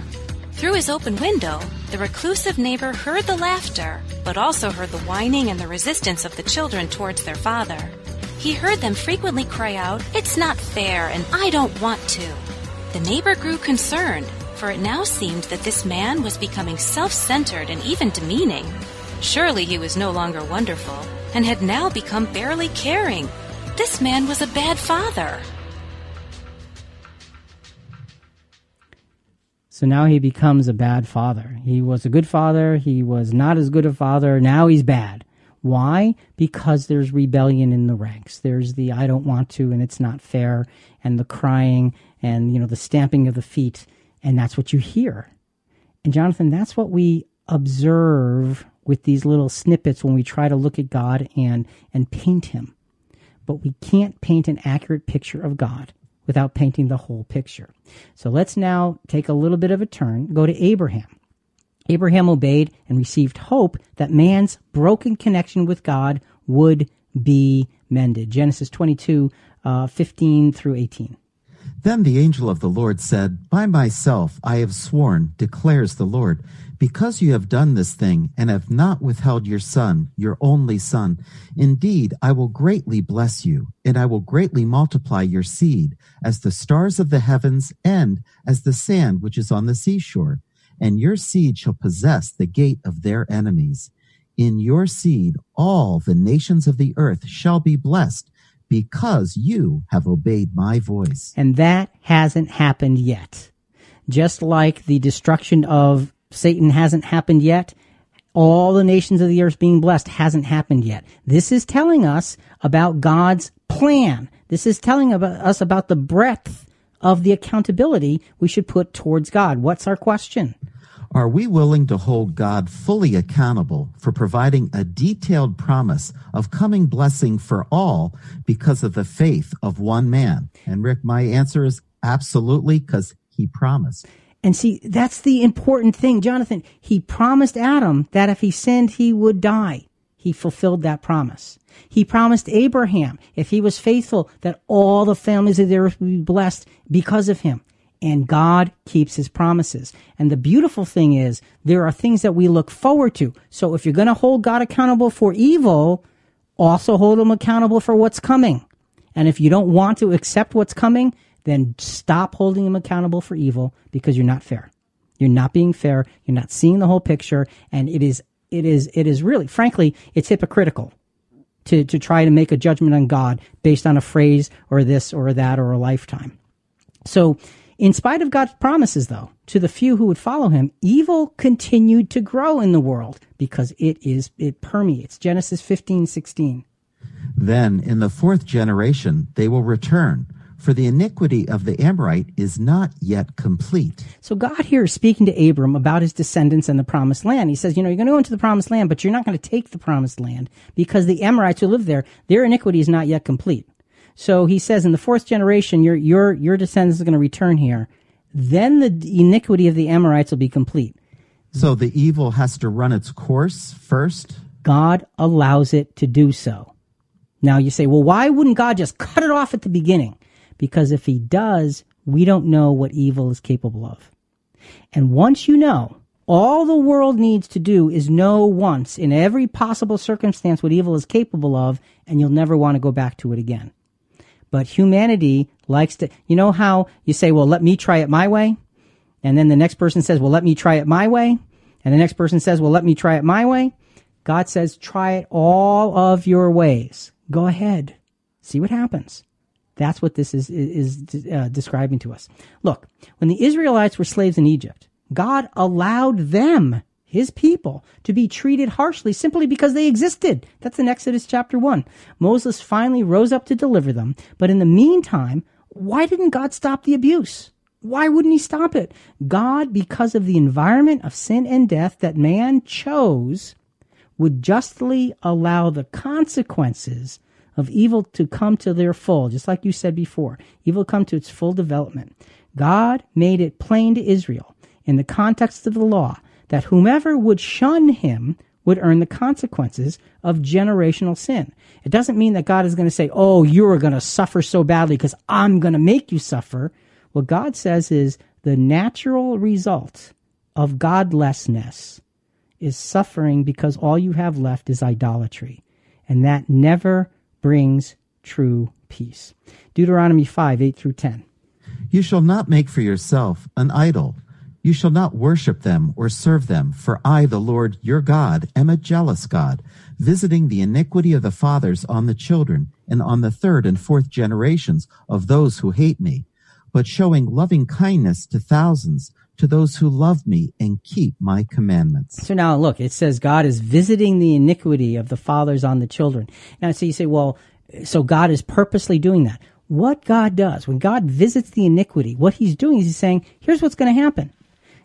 Through his open window, the reclusive neighbor heard the laughter, but also heard the whining and the resistance of the children towards their father. He heard them frequently cry out, It's not fair, and I don't want to. The neighbor grew concerned, for it now seemed that this man was becoming self centered and even demeaning. Surely he was no longer wonderful, and had now become barely caring, this man was a bad father. So now he becomes a bad father. He was a good father. He was not as good a father. Now he's bad. Why? Because there's rebellion in the ranks. There's the I don't want to and it's not fair and the crying and, you know, the stamping of the feet. And that's what you hear. And Jonathan, that's what we observe with these little snippets when we try to look at God and, and paint him but we can't paint an accurate picture of God without painting the whole picture. So let's now take a little bit of a turn, go to Abraham. Abraham obeyed and received hope that man's broken connection with God would be mended. Genesis 22, uh, 15 through 18. Then the angel of the Lord said, By myself I have sworn, declares the Lord, because you have done this thing and have not withheld your son, your only son, indeed I will greatly bless you, and I will greatly multiply your seed as the stars of the heavens and as the sand which is on the seashore. And your seed shall possess the gate of their enemies. In your seed all the nations of the earth shall be blessed because you have obeyed my voice. And that hasn't happened yet. Just like the destruction of Satan hasn't happened yet. All the nations of the earth being blessed hasn't happened yet. This is telling us about God's plan. This is telling about us about the breadth of the accountability we should put towards God. What's our question? Are we willing to hold God fully accountable for providing a detailed promise of coming blessing for all because of the faith of one man? And Rick, my answer is absolutely because he promised. And see, that's the important thing, Jonathan. He promised Adam that if he sinned, he would die. He fulfilled that promise. He promised Abraham, if he was faithful, that all the families of the earth would be blessed because of him and God keeps his promises. And the beautiful thing is there are things that we look forward to. So if you're going to hold God accountable for evil, also hold him accountable for what's coming. And if you don't want to accept what's coming, then stop holding him accountable for evil because you're not fair. You're not being fair. You're not seeing the whole picture. And it is, it is, it is really, frankly, it's hypocritical to, to try to make a judgment on God based on a phrase or this or that or a lifetime. So in spite of God's promises, though, to the few who would follow him, evil continued to grow in the world because it is it permeates. Genesis 15, 16. Then in the fourth generation they will return, for the iniquity of the Amorite is not yet complete. So God here is speaking to Abram about his descendants and the promised land. He says, you know, you're going to go into the promised land, but you're not going to take the promised land because the Amorites who live there, their iniquity is not yet complete. So he says, in the fourth generation, your your your descendants are going to return here. Then the iniquity of the Amorites will be complete. So the evil has to run its course first. God allows it to do so. Now you say, well, why wouldn't God just cut it off at the beginning? Because if He does, we don't know what evil is capable of. And once you know, all the world needs to do is know once in every possible circumstance what evil is capable of, and you'll never want to go back to it again. But humanity likes to, you know how you say, well, let me try it my way. And then the next person says, well, let me try it my way. And the next person says, well, let me try it my way. God says, try it all of your ways. Go ahead. See what happens. That's what this is, is, uh, describing to us. Look, when the Israelites were slaves in Egypt, God allowed them his people to be treated harshly simply because they existed. That's in Exodus chapter 1. Moses finally rose up to deliver them, but in the meantime, why didn't God stop the abuse? Why wouldn't he stop it? God, because of the environment of sin and death that man chose, would justly allow the consequences of evil to come to their full, just like you said before. Evil come to its full development. God made it plain to Israel in the context of the law that whomever would shun him would earn the consequences of generational sin. It doesn't mean that God is going to say, Oh, you're going to suffer so badly because I'm going to make you suffer. What God says is the natural result of godlessness is suffering because all you have left is idolatry. And that never brings true peace. Deuteronomy 5, 8 through 10. You shall not make for yourself an idol you shall not worship them or serve them, for I, the Lord your God, am a jealous God, visiting the iniquity of the fathers on the children and on the third and fourth generations of those who hate me, but showing loving kindness to thousands, to those who love me and keep my commandments. So now look, it says God is visiting the iniquity of the fathers on the children. Now, so you say, well, so God is purposely doing that. What God does, when God visits the iniquity, what he's doing is he's saying, here's what's going to happen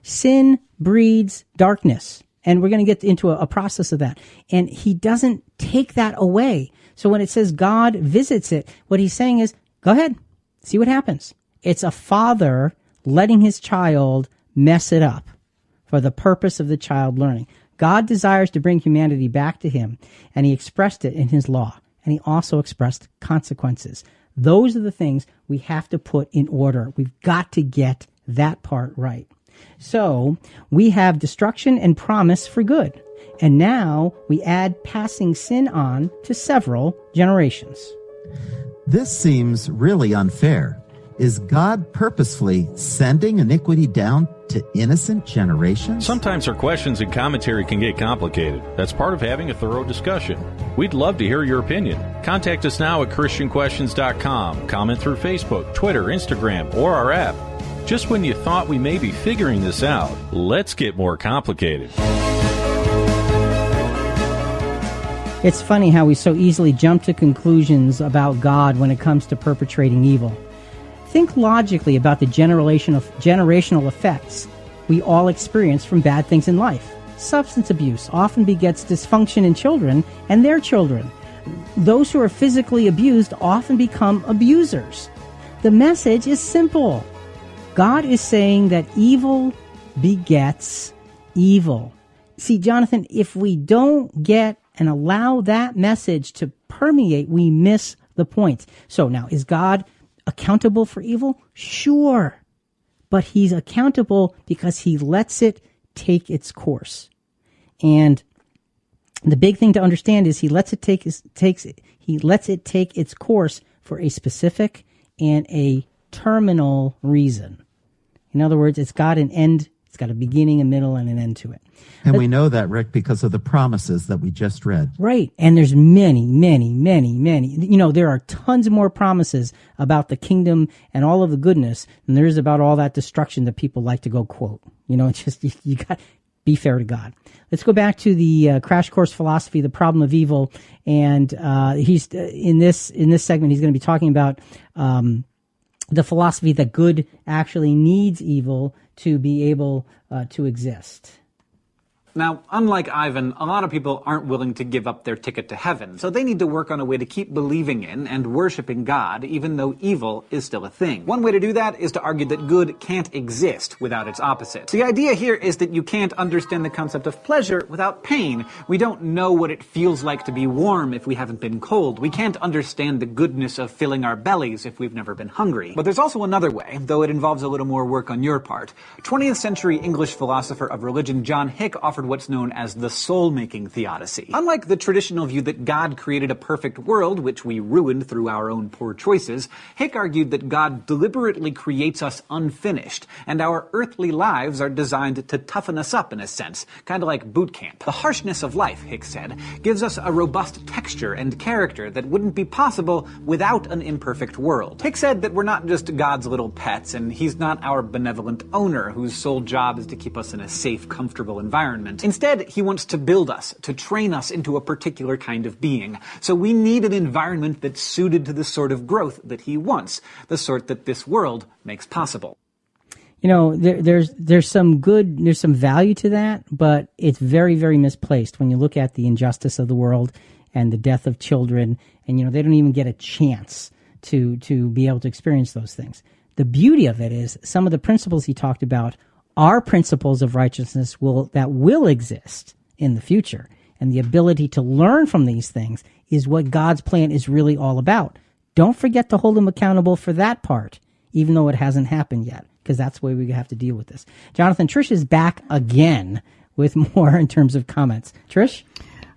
sin breeds darkness. And we're going to get into a, a, process of that. And he doesn't take that away. So when it says God visits it, what he's saying is, go ahead, see what happens. It's a father letting his child mess it up for the purpose of the child learning. God desires to bring humanity back to him, and he expressed it in his law. And he also expressed consequences. Those are the things we have to put in order. We've got to get that part right. So we have destruction and promise for good. And now we add passing sin on to several generations. This seems really unfair. Is God purposefully sending iniquity down to innocent generations? Sometimes our questions and commentary can get complicated. That's part of having a thorough discussion. We'd love to hear your opinion. Contact us now at ChristianQuestions.com. Comment through Facebook, Twitter, Instagram, or our app. Just when you thought we may be figuring this out, let's get more complicated. It's funny how we so easily jump to conclusions about God when it comes to perpetrating evil. Think logically about the generational, generational effects we all experience from bad things in life. Substance abuse often begets dysfunction in children and their children. Those who are physically abused often become abusers. The message is simple. God is saying that evil begets evil. See, Jonathan, if we don't get and allow that message to permeate, we miss the point. So now, is God accountable for evil? Sure. But he's accountable because he lets it take its course. And the big thing to understand is he lets it take takes he lets it take its course for a specific and a terminal reason. In other words, it's got an end, it's got a beginning, a middle, and an end to it. And but, we know that, Rick, because of the promises that we just read. Right. And there's many, many, many, many. You know, there are tons more promises about the kingdom and all of the goodness than there is about all that destruction that people like to go quote. You know, it's just, you, you got, be fair to God. Let's go back to the uh, crash course philosophy, the problem of evil, and uh, he's uh, in this in this segment. He's going to be talking about um, the philosophy that good actually needs evil to be able uh, to exist. Now, unlike Ivan, a lot of people aren't willing to give up their ticket to heaven, so they need to work on a way to keep believing in and worshiping God, even though evil is still a thing. One way to do that is to argue that good can't exist without its opposite. The idea here is that you can't understand the concept of pleasure without pain. We don't know what it feels like to be warm if we haven't been cold. We can't understand the goodness of filling our bellies if we've never been hungry. But there's also another way, though it involves a little more work on your part. 20th century English philosopher of religion John Hick offered what's known as the soul-making theodicy. Unlike the traditional view that God created a perfect world, which we ruined through our own poor choices, Hick argued that God deliberately creates us unfinished, and our earthly lives are designed to toughen us up in a sense, kind of like boot camp. The harshness of life, Hick said, gives us a robust texture and character that wouldn't be possible without an imperfect world. Hick said that we're not just God's little pets, and he's not our benevolent owner whose sole job is to keep us in a safe, comfortable environment. Instead, he wants to build us, to train us into a particular kind of being. So we need an environment that's suited to the sort of growth that he wants, the sort that this world makes possible. You know, there, there's there's some good, there's some value to that, but it's very, very misplaced when you look at the injustice of the world and the death of children, and you know they don't even get a chance to to be able to experience those things. The beauty of it is some of the principles he talked about are principles of righteousness will that will exist in the future and the ability to learn from these things is what God's plan is really all about. Don't forget to hold him accountable for that part, even though it hasn't happened yet, because that's the way we have to deal with this. Jonathan, Trish is back again with more in terms of comments. Trish?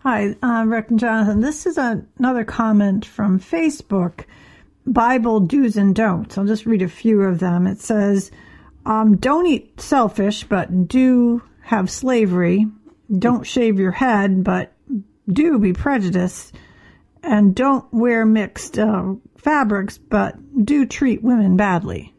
Hi, Rick and Jonathan. This is a, another comment from Facebook Bible do's and don'ts. I'll just read a few of them. It says, um, don't eat selfish, but do have slavery. Don't shave your head, but do be prejudiced. And don't wear mixed uh, fabrics, but do treat women badly.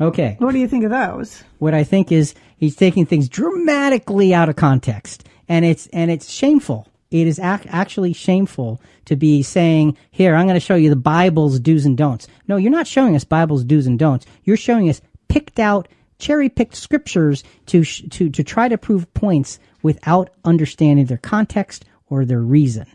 Okay. What do you think of those? What I think is he's taking things dramatically out of context, and it's and it's shameful. It is ac- actually shameful to be saying, "Here, I'm going to show you the Bible's do's and don'ts." No, you're not showing us Bible's do's and don'ts. You're showing us picked out cherry picked scriptures to, to, to try to prove points without understanding their context or their reason.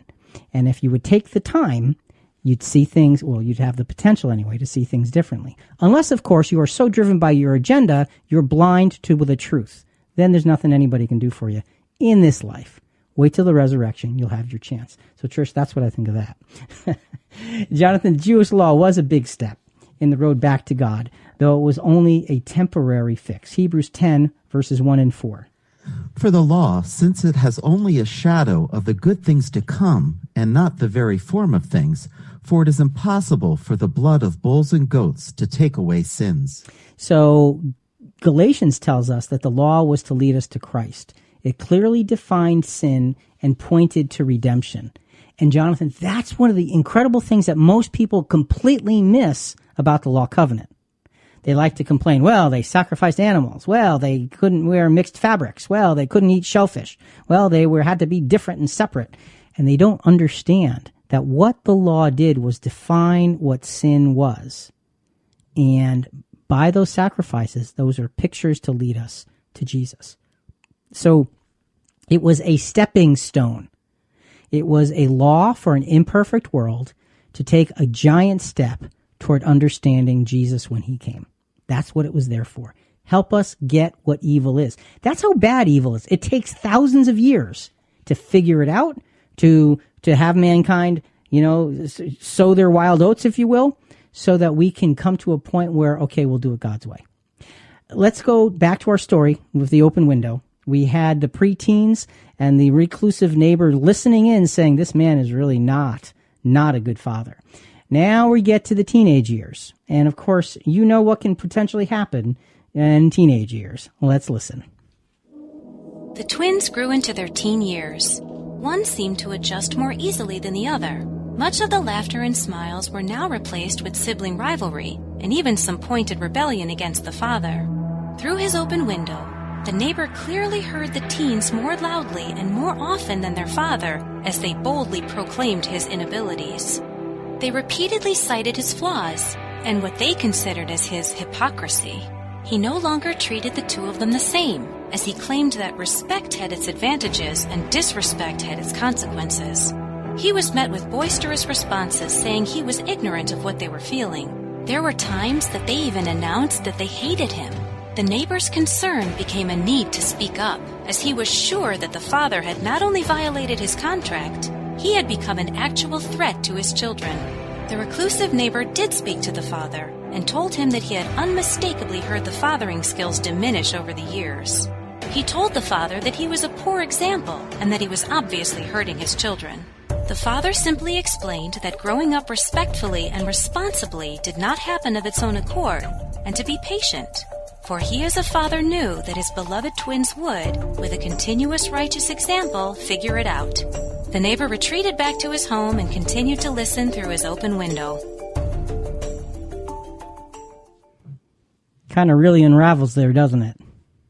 And if you would take the time, you'd see things, well, you'd have the potential anyway to see things differently. Unless, of course, you are so driven by your agenda, you're blind to the truth. Then there's nothing anybody can do for you in this life. Wait till the resurrection, you'll have your chance. So, Trish, that's what I think of that. Jonathan, Jewish law was a big step in the road back to God though it was only a temporary fix. Hebrews 10, verses 1 and 4. For the law, since it has only a shadow of the good things to come, and not the very form of things, for it is impossible for the blood of bulls and goats to take away sins. So Galatians tells us that the law was to lead us to Christ. It clearly defined sin and pointed to redemption. And Jonathan, that's one of the incredible things that most people completely miss about the law covenant. They like to complain, well, they sacrificed animals. Well, they couldn't wear mixed fabrics. Well, they couldn't eat shellfish. Well, they were, had to be different and separate. And they don't understand that what the law did was define what sin was. And by those sacrifices, those are pictures to lead us to Jesus. So it was a stepping stone. It was a law for an imperfect world to take a giant step toward understanding Jesus when he came. That's what it was there for. Help us get what evil is. That's how bad evil is. It takes thousands of years to figure it out, to, to have mankind, you know, sow their wild oats, if you will, so that we can come to a point where, okay, we'll do it God's way. Let's go back to our story with the open window. We had the preteens and the reclusive neighbor listening in saying, this man is really not, not a good father. Now we get to the teenage years. And of course, you know what can potentially happen in teenage years. Let's listen. The twins grew into their teen years. One seemed to adjust more easily than the other. Much of the laughter and smiles were now replaced with sibling rivalry and even some pointed rebellion against the father. Through his open window, the neighbor clearly heard the teens more loudly and more often than their father as they boldly proclaimed his inabilities. They repeatedly cited his flaws and what they considered as his hypocrisy. He no longer treated the two of them the same, as he claimed that respect had its advantages and disrespect had its consequences. He was met with boisterous responses saying he was ignorant of what they were feeling. There were times that they even announced that they hated him. The neighbor's concern became a need to speak up, as he was sure that the father had not only violated his contract, he had become an actual threat to his children. The reclusive neighbor did speak to the father and told him that he had unmistakably heard the fathering skills diminish over the years. He told the father that he was a poor example and that he was obviously hurting his children. The father simply explained that growing up respectfully and responsibly did not happen of its own accord, and to be patient. For he as a father knew that his beloved twins would, with a continuous righteous example, figure it out. The neighbor retreated back to his home and continued to listen through his open window. Kind of really unravels there, doesn't it?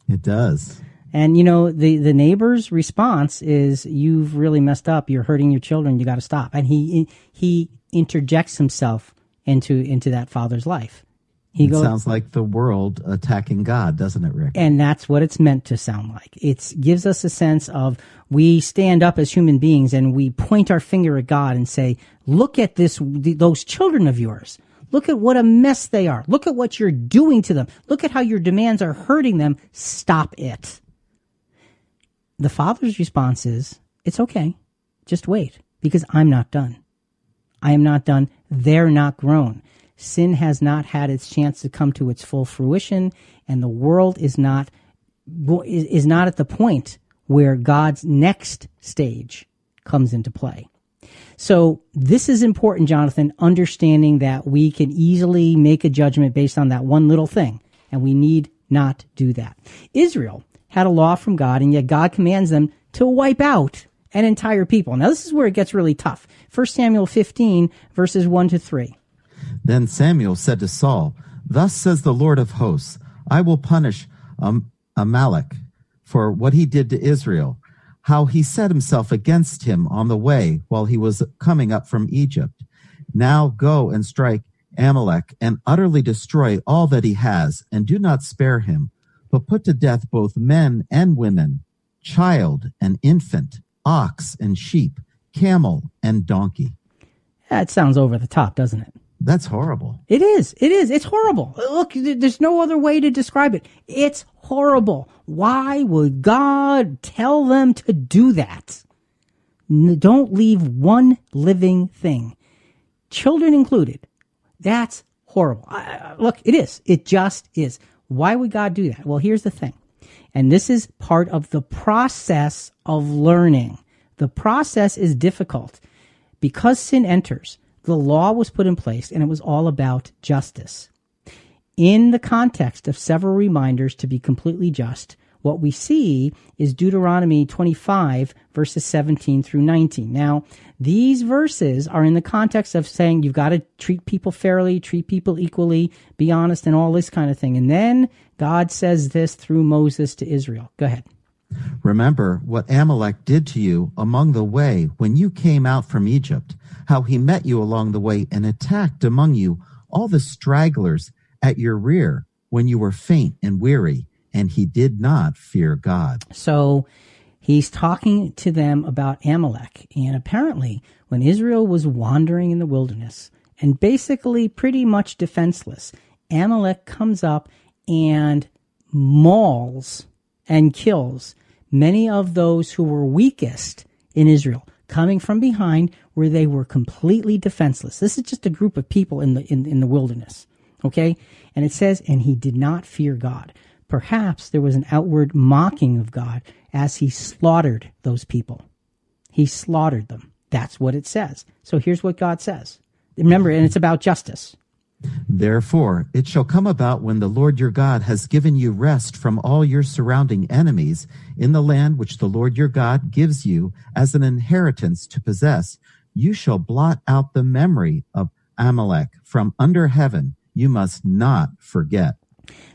It does. And you know, the the neighbor's response is, "You've really messed up. You're hurting your children. You got to stop." And he he interjects himself into into that father's life. He it goes, sounds like the world attacking God, doesn't it, Rick? And that's what it's meant to sound like. It gives us a sense of we stand up as human beings and we point our finger at God and say, "Look at this; those children of yours. Look at what a mess they are. Look at what you're doing to them. Look at how your demands are hurting them. Stop it." The father's response is, "It's okay. Just wait, because I'm not done. I am not done. They're not grown." Sin has not had its chance to come to its full fruition, and the world is not is not at the point where God's next stage comes into play. So this is important, Jonathan, understanding that we can easily make a judgment based on that one little thing, and we need not do that. Israel had a law from God, and yet God commands them to wipe out an entire people. Now this is where it gets really tough. 1 Samuel 15 verses 1 to 3. Then Samuel said to Saul, Thus says the Lord of hosts, I will punish um, Amalek for what he did to Israel, how he set himself against him on the way while he was coming up from Egypt. Now go and strike Amalek and utterly destroy all that he has, and do not spare him, but put to death both men and women, child and infant, ox and sheep, camel and donkey. That sounds over the top, doesn't it? That's horrible. It is. It is. It's horrible. Look, there's no other way to describe it. It's horrible. Why would God tell them to do that? Don't leave one living thing, children included. That's horrible. look, it is. It just is. Why would God do that? Well, here's the thing. And this is part of the process of learning. The process is difficult because sin enters the law was put in place and it was all about justice. In the context of several reminders to be completely just, what we see is Deuteronomy 25, verses 17 through 19. Now, these verses are in the context of saying you've got to treat people fairly, treat people equally, be honest, and all this kind of thing. And then God says this through Moses to Israel. Go ahead. Remember what Amalek did to you among the way when you came out from Egypt, how he met you along the way and attacked among you all the stragglers at your rear when you were faint and weary, and he did not fear God. So he's talking to them about Amalek. And apparently, when Israel was wandering in the wilderness and basically pretty much defenseless, Amalek comes up and mauls and kills many of those who were weakest in Israel, coming from behind where they were completely defenseless. This is just a group of people in the in, in the wilderness. Okay? And it says, and he did not fear God. Perhaps there was an outward mocking of God as he slaughtered those people. He slaughtered them. That's what it says. So here's what God says. Remember, and it's about justice. Therefore, it shall come about when the Lord your God has given you rest from all your surrounding enemies in the land which the Lord your God gives you as an inheritance to possess, you shall blot out the memory of Amalek from under heaven. You must not forget.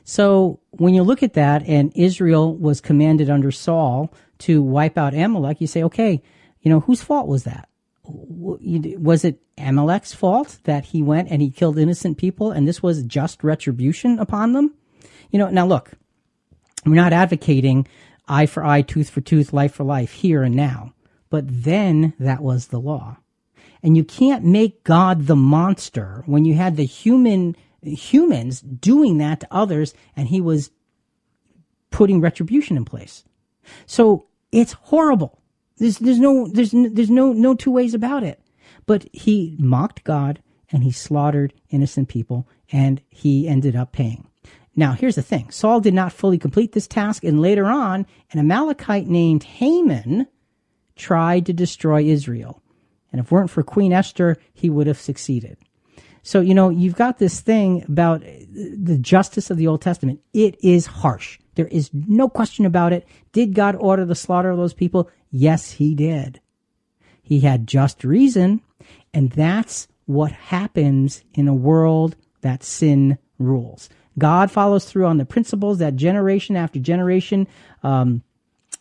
So when you look at that, and Israel was commanded under Saul to wipe out Amalek, you say, okay, you know, whose fault was that? Was it Amalek's fault that he went and he killed innocent people and this was just retribution upon them? You know, now look, we're not advocating eye for eye, tooth for tooth, life for life here and now. But then that was the law. And you can't make God the monster when you had the human humans doing that to others and he was putting retribution in place. So it's horrible. There's, there's no, there's, there's no, no two ways about it. But he mocked God and he slaughtered innocent people and he ended up paying. Now, here's the thing. Saul did not fully complete this task and later on, an Amalekite named Haman tried to destroy Israel. And if it weren't for Queen Esther, he would have succeeded. So, you know, you've got this thing about uh, the justice of the Old Testament. It is harsh. There is no question about it. Did God order the slaughter of those people? Yes, he did. He had just reason. And that's what happens in a world that sin rules. God follows through on the principles that generation after generation, um,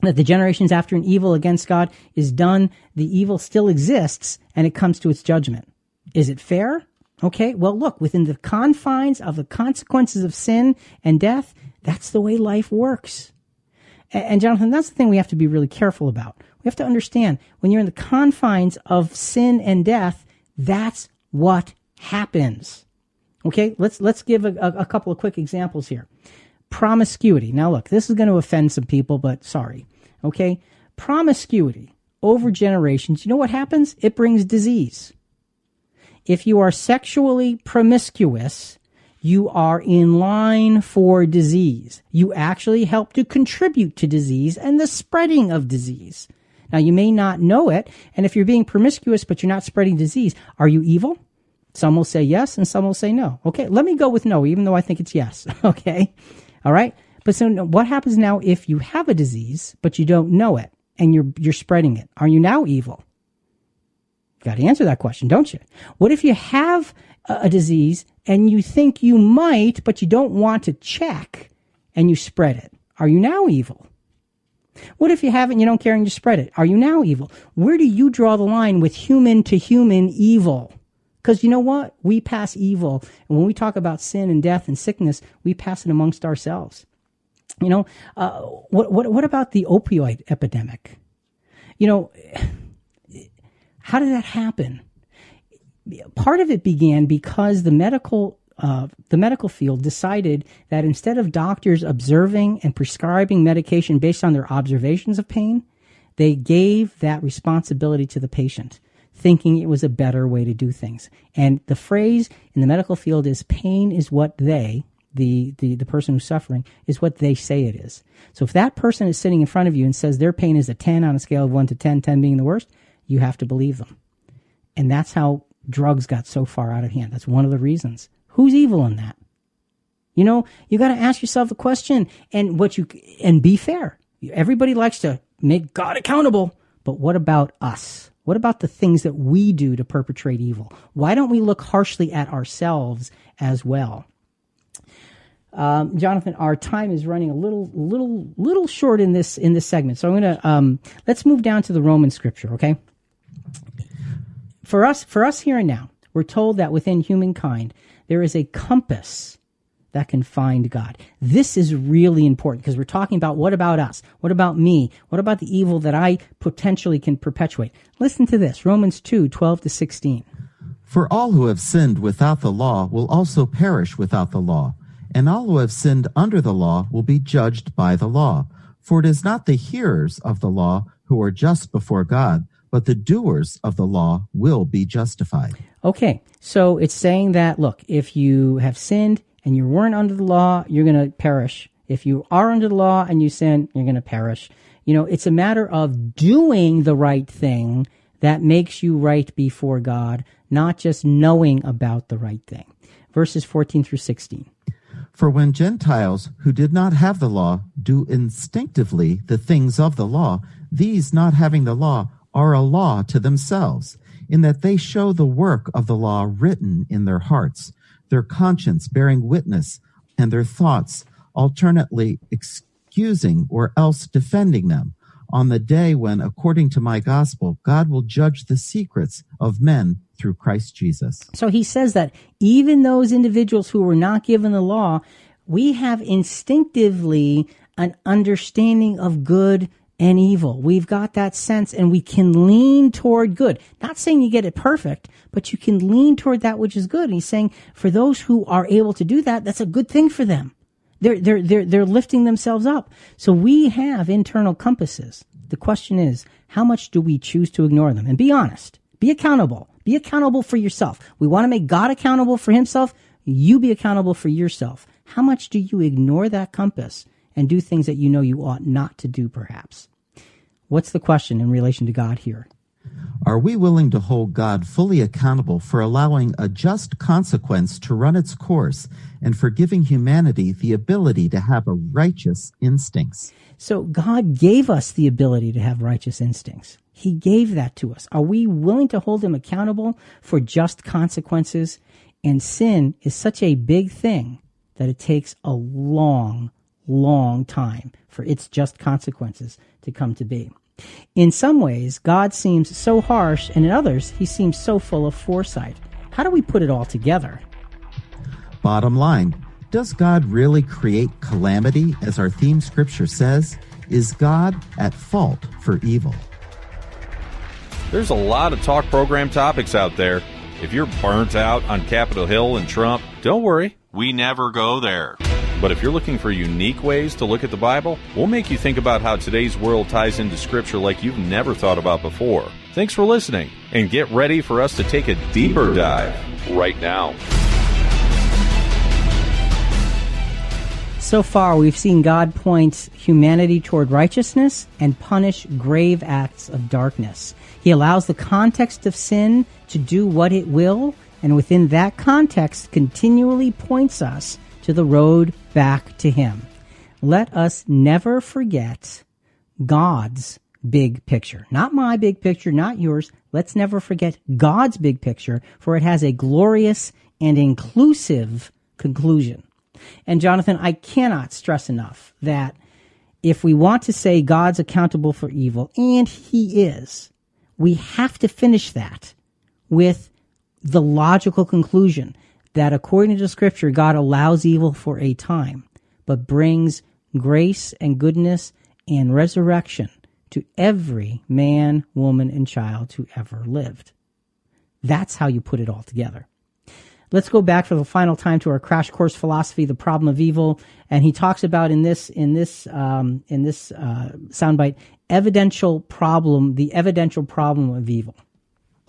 that the generations after an evil against God is done, the evil still exists and it comes to its judgment. Is it fair? Okay, well, look, within the confines of the consequences of sin and death, that's the way life works. And, and Jonathan, that's the thing we have to be really careful about. We have to understand when you're in the confines of sin and death, that's what happens. Okay, let's let's give a, a, a couple of quick examples here. Promiscuity. Now, look, this is going to offend some people, but sorry. Okay, promiscuity over generations. You know what happens? It brings disease. If you are sexually promiscuous, you are in line for disease. You actually help to contribute to disease and the spreading of disease. Now, you may not know it, and if you're being promiscuous but you're not spreading disease, are you evil? Some will say yes, and some will say no. Okay, let me go with no, even though I think it's yes. okay, all right. But so, what happens now if you have a disease but you don't know it and you're you're spreading it? Are you now evil? Got to answer that question, don't you? What if you have a, a disease and you think you might, but you don't want to check and you spread it? Are you now evil? What if you haven't, you don't care and you spread it? Are you now evil? Where do you draw the line with human to human evil? Because you know what? We pass evil. And when we talk about sin and death and sickness, we pass it amongst ourselves. You know, uh, what, what, what about the opioid epidemic? You know, how did that happen? Part of it began because the medical uh, the medical field decided that instead of doctors observing and prescribing medication based on their observations of pain, they gave that responsibility to the patient, thinking it was a better way to do things. And the phrase in the medical field is pain is what they, the, the, the person who's suffering, is what they say it is. So if that person is sitting in front of you and says their pain is a 10 on a scale of 1 to 10, 10 being the worst, you have to believe them. And that's how drugs got so far out of hand. That's one of the reasons. Who's evil in that? You know, you got to ask yourself the question and what you, and be fair. Everybody likes to make God accountable, but what about us? What about the things that we do to perpetrate evil? Why don't we look harshly at ourselves as well? Um, Jonathan, our time is running a little, little, little short in this in this segment, so I'm gonna um, let's move down to the Roman Scripture. Okay, for us, for us here and now, we're told that within humankind there is a compass that can find God. This is really important because we're talking about what about us? What about me? What about the evil that I potentially can perpetuate? Listen to this Romans 2 12 to 16. For all who have sinned without the law will also perish without the law, and all who have sinned under the law will be judged by the law. For it is not the hearers of the law who are just before God, but the doers of the law will be justified. Okay, so it's saying that, look, if you have sinned and you weren't under the law, you're going to perish. If you are under the law and you sin, you're going to perish. You know, it's a matter of doing the right thing that makes you right before God, not just knowing about the right thing. Verses 14 through 16. For when Gentiles who did not have the law do instinctively the things of the law, these not having the law are a law to themselves, in that they show the work of the law written in their hearts, their conscience bearing witness, and their thoughts alternately excusing or else defending them on the day when, according to my gospel, God will judge the secrets of men through Christ Jesus. So he says that even those individuals who were not given the law, we have instinctively an understanding of good and evil. We've got that sense and we can lean toward good. Not saying you get it perfect, but you can lean toward that which is good. And he's saying for those who are able to do that, that's a good thing for them. They're, they're, they're, they're lifting themselves up. So we have internal compasses. The question is, how much do we choose to ignore them? And be honest. Be accountable. Be accountable for yourself. We want to make God accountable for himself. You be accountable for yourself. How much do you ignore that compass and do things that you know you ought not to do, perhaps? What's the question in relation to God here? Are we willing to hold God fully accountable for allowing a just consequence to run its course and for giving humanity the ability to have a righteous instincts? So God gave us the ability to have righteous instincts. He gave that to us. Are we willing to hold him accountable for just consequences? And sin is such a big thing that it takes a long, long time for its just consequences to come to be. In some ways, God seems so harsh, and in others, he seems so full of foresight. How do we put it all together? Bottom line Does God really create calamity, as our theme scripture says? Is God at fault for evil? There's a lot of talk program topics out there. If you're burnt out on Capitol Hill and Trump, don't worry, we never go there. But if you're looking for unique ways to look at the Bible, we'll make you think about how today's world ties into Scripture like you've never thought about before. Thanks for listening, and get ready for us to take a deeper dive right now. So far, we've seen God point humanity toward righteousness and punish grave acts of darkness. He allows the context of sin to do what it will, and within that context, continually points us to the road back to Him. Let us never forget God's big picture. Not my big picture, not yours. Let's never forget God's big picture, for it has a glorious and inclusive conclusion. And Jonathan, I cannot stress enough that if we want to say God's accountable for evil, and He is, we have to finish that with the logical conclusion that according to Scripture, God allows evil for a time, but brings grace and goodness and resurrection to every man, woman, and child who ever lived. That's how you put it all together. Let's go back for the final time to our crash course philosophy, the problem of evil, and he talks about in this in this um, in this uh, soundbite evidential problem, the evidential problem of evil.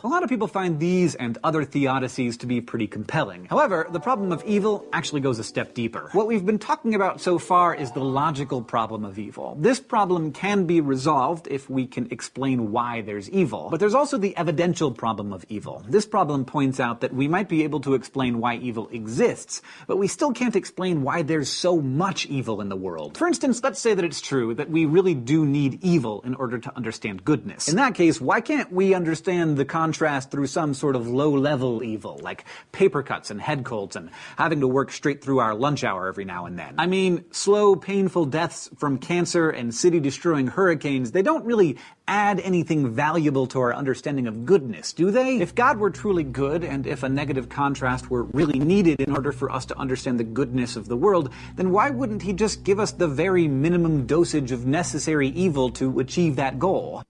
A lot of people find these and other theodicies to be pretty compelling. However, the problem of evil actually goes a step deeper. What we've been talking about so far is the logical problem of evil. This problem can be resolved if we can explain why there's evil. But there's also the evidential problem of evil. This problem points out that we might be able to explain why evil exists, but we still can't explain why there's so much evil in the world. For instance, let's say that it's true that we really do need evil in order to understand goodness. In that case, why can't we understand the concept contrast through some sort of low level evil, like paper cuts and head colds and having to work straight through our lunch hour every now and then. I mean, slow, painful deaths from cancer and city destroying hurricanes, they don't really add anything valuable to our understanding of goodness, do they? If God were truly good, and if a negative contrast were really needed in order for us to understand the goodness of the world, then why wouldn't He just give us the very minimum dosage of necessary evil to achieve that goal?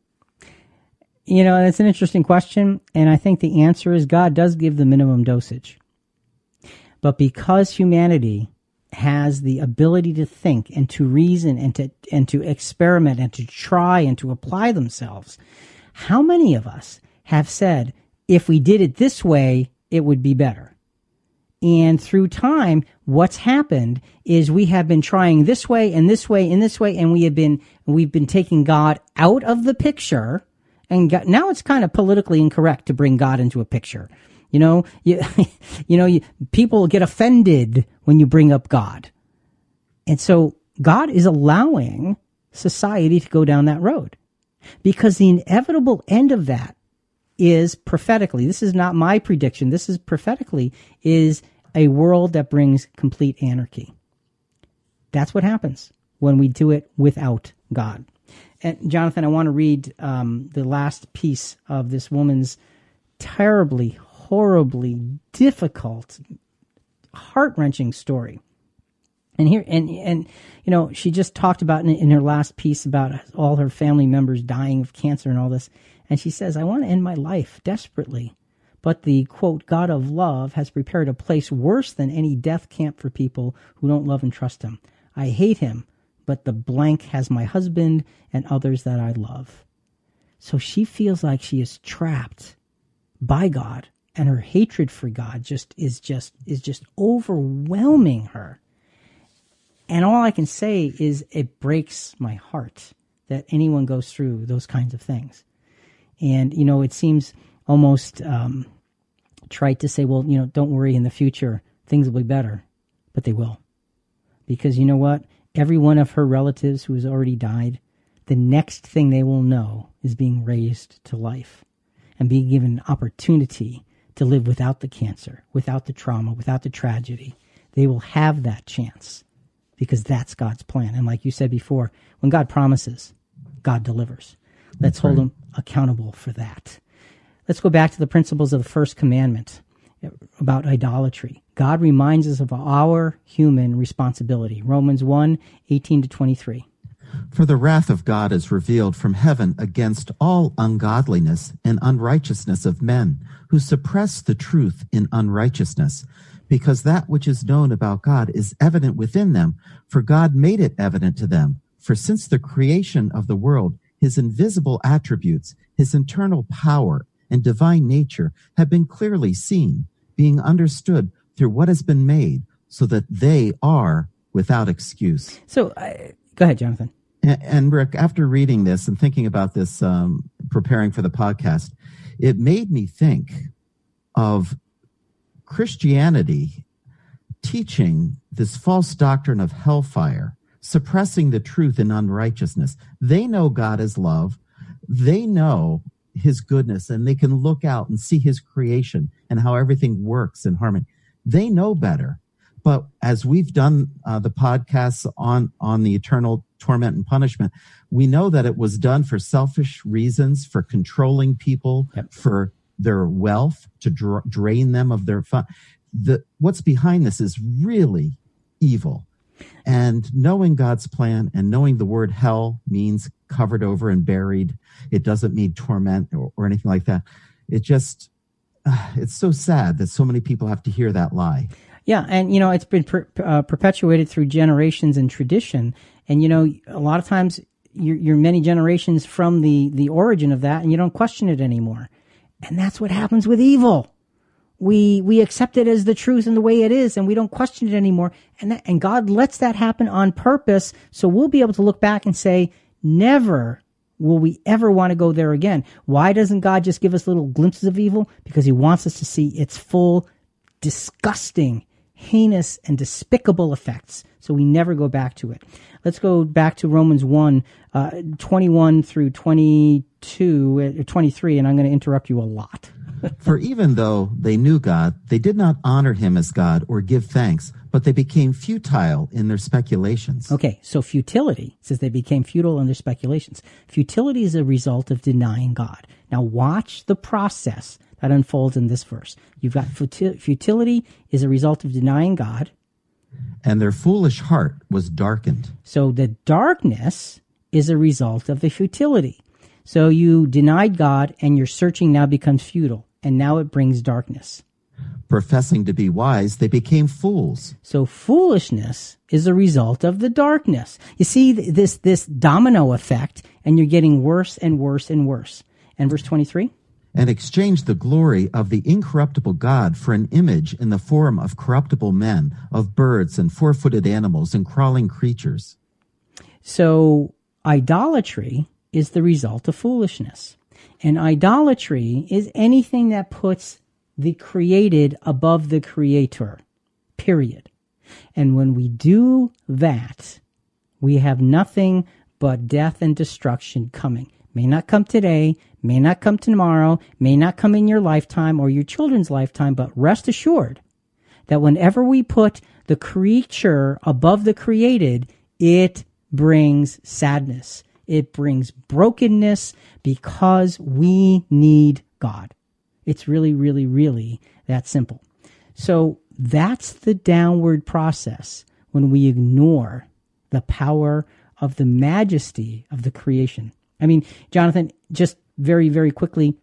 You know, that's an interesting question, and I think the answer is God does give the minimum dosage. But because humanity has the ability to think and to reason and to and to experiment and to try and to apply themselves, how many of us have said, if we did it this way, it would be better? And through time, what's happened is we have been trying this way and this way and this way, and we have been we've been taking God out of the picture and God, now it's kind of politically incorrect to bring God into a picture. You know, you, you know, you, people get offended when you bring up God. And so God is allowing society to go down that road because the inevitable end of that is prophetically, this is not my prediction, this is prophetically, is a world that brings complete anarchy. That's what happens when we do it without God. And Jonathan, I want to read um, the last piece of this woman's terribly, horribly difficult, heart wrenching story. And here, and and you know, she just talked about in, in her last piece about all her family members dying of cancer and all this. And she says, "I want to end my life desperately." But the quote, God of love has prepared a place worse than any death camp for people who don't love and trust him. I hate him, but the blank has my husband and others that I love. So she feels like she is trapped by God and her hatred for God just is just is just overwhelming her. And all I can say is it breaks my heart that anyone goes through those kinds of things. And you know, it seems almost um, trite to say, well, you know, don't worry, in the future things will be better, but they will, because you know what? Every one of her relatives who has already died, the next thing they will know is being raised to life and being given an opportunity to live without the cancer, without the trauma, without the tragedy. They will have that chance because that's God's plan. And like you said before, when God promises, God delivers. Let's hold him accountable for that. Let's go back to the principles of the first commandment about idolatry. God reminds us of our human responsibility. Romans 1 18 to 23. For the wrath of God is revealed from heaven against all ungodliness and unrighteousness of men who suppress the truth in unrighteousness, because that which is known about God is evident within them, for God made it evident to them. For since the creation of the world, his invisible attributes, his internal power and divine nature have been clearly seen, being understood through what has been made, so that they are without excuse. So, uh, go ahead, Jonathan. And, and, Rick, after reading this and thinking about this, um, preparing for the podcast, it made me think of Christianity teaching this false doctrine of hellfire, suppressing the truth in unrighteousness. They know God is love. They know his goodness and they can look out and see his creation and how everything works in harmony. They know better. But as we've done uh, the podcasts on, on the eternal torment and punishment, we know that it was done for selfish reasons, for controlling people, yep. for their wealth, to dra- drain them of their fun. The, what's behind this is really evil. And knowing God's plan and knowing the word hell means covered over and buried. It doesn't mean torment or, or anything like that. It just, uh, it's so sad that so many people have to hear that lie. Yeah, and you know it's been per, uh, perpetuated through generations and tradition, and you know a lot of times you're, you're, many generations from the the origin of that, and you don't question it anymore, and that's what happens with evil we we accept it as the truth and the way it is and we don't question it anymore. And that, and God lets that happen on purpose so we'll be able to look back and say never will we ever want to go there again. Why doesn't God just give us little glimpses of evil? Because he wants us to see its full disgusting heinous and despicable effects so we never go back to it. Let's go back to Romans 1, uh, 21 through 22, uh, 23, and I'm going to interrupt you a lot. For even though they knew God, they did not honor him as God or give thanks, but they became futile in their speculations. Okay, so futility says they became futile in their speculations. Futility is a result of denying God. Now watch the process that unfolds in this verse. You've got futi- futility is a result of denying God. And their foolish heart was darkened. So the darkness is a result of the futility. So you denied God and your searching now becomes futile and now it brings darkness. Professing to be wise, they became fools. So foolishness is a result of the darkness. You see this this domino effect and you're getting worse and worse and worse. And verse 23? And exchanged the glory of the incorruptible God for an image in the form of corruptible men, of birds and four footed animals and crawling creatures. So idolatry is the result of foolishness. And idolatry is anything that puts the created above the creator, period. And when we do that, we have nothing but death and destruction coming. May not come today, may not come tomorrow, may not come in your lifetime or your children's lifetime, but rest assured that whenever we put the creature above the created, it brings sadness. It brings brokenness because we need God. It's really, really, really that simple. So that's the downward process when we ignore the power of the majesty of the creation. I mean, Jonathan, just very, very quickly,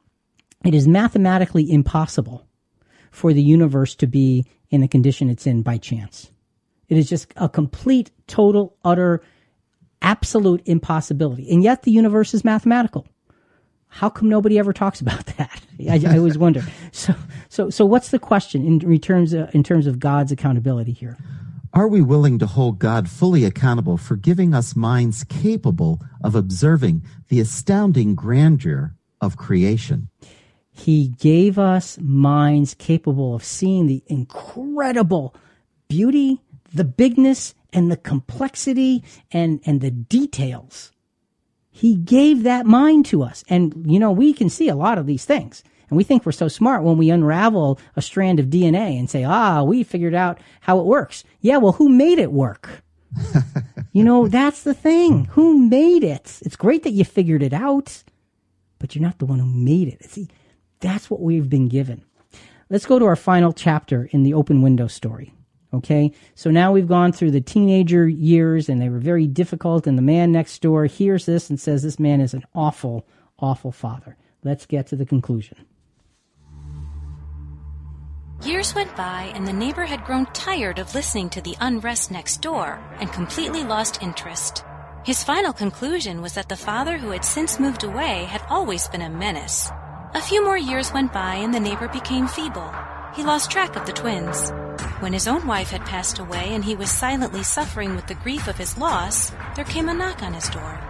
it is mathematically impossible for the universe to be in the condition it's in by chance. It is just a complete, total, utter, absolute impossibility. And yet the universe is mathematical. How come nobody ever talks about that? I, I always wonder. So, so, so what's the question in terms of, in terms of God's accountability here? Are we willing to hold God fully accountable for giving us minds capable of observing the astounding grandeur of creation? He gave us minds capable of seeing the incredible beauty, the bigness, and the complexity and, and the details. He gave that mind to us. And, you know, we can see a lot of these things. And we think we're so smart when we unravel a strand of DNA and say, ah, we figured out how it works. Yeah, well, who made it work? you know, that's the thing. Who made it? It's great that you figured it out, but you're not the one who made it. See, that's what we've been given. Let's go to our final chapter in the open window story. Okay, so now we've gone through the teenager years and they were very difficult, and the man next door hears this and says, This man is an awful, awful father. Let's get to the conclusion. Years went by, and the neighbor had grown tired of listening to the unrest next door and completely lost interest. His final conclusion was that the father who had since moved away had always been a menace. A few more years went by, and the neighbor became feeble. He lost track of the twins. When his own wife had passed away and he was silently suffering with the grief of his loss, there came a knock on his door.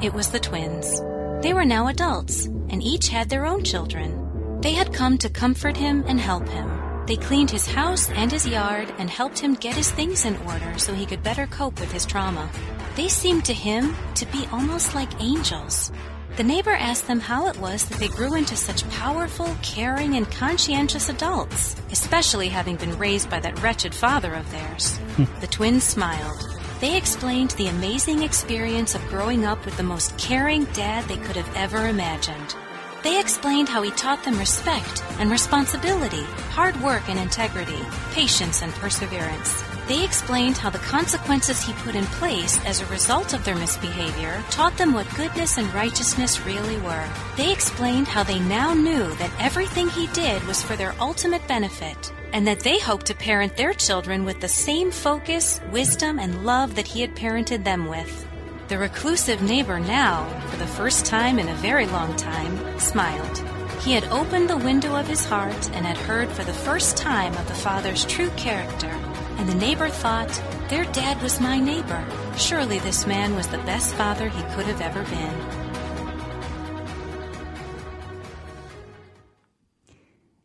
It was the twins. They were now adults, and each had their own children. They had come to comfort him and help him. They cleaned his house and his yard and helped him get his things in order so he could better cope with his trauma. They seemed to him to be almost like angels. The neighbor asked them how it was that they grew into such powerful, caring, and conscientious adults, especially having been raised by that wretched father of theirs. Hmm. the twins smiled. They explained the amazing experience of growing up with the most caring dad they could have ever imagined. They explained how he taught them respect and responsibility, hard work and integrity, patience and perseverance. They explained how the consequences he put in place as a result of their misbehavior taught them what goodness and righteousness really were. They explained how they now knew that everything he did was for their ultimate benefit, and that they hoped to parent their children with the same focus, wisdom, and love that he had parented them with. The reclusive neighbor now, for the first time in a very long time, smiled. He had opened the window of his heart and had heard for the first time of the father's true character. And the neighbor thought, their dad was my neighbor. Surely this man was the best father he could have ever been.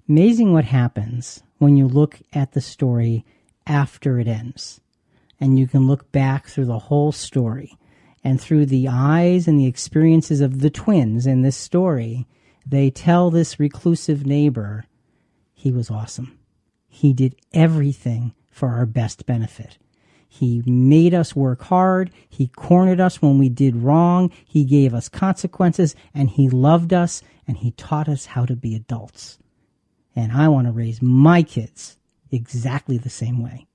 Amazing what happens when you look at the story after it ends. and you can look back through the whole story. And through the eyes and the experiences of the twins in this story, they tell this reclusive neighbor, he was awesome. He did everything for our best benefit. He made us work hard. He cornered us when we did wrong. He gave us consequences and he loved us and he taught us how to be adults. And I want to raise my kids exactly the same way.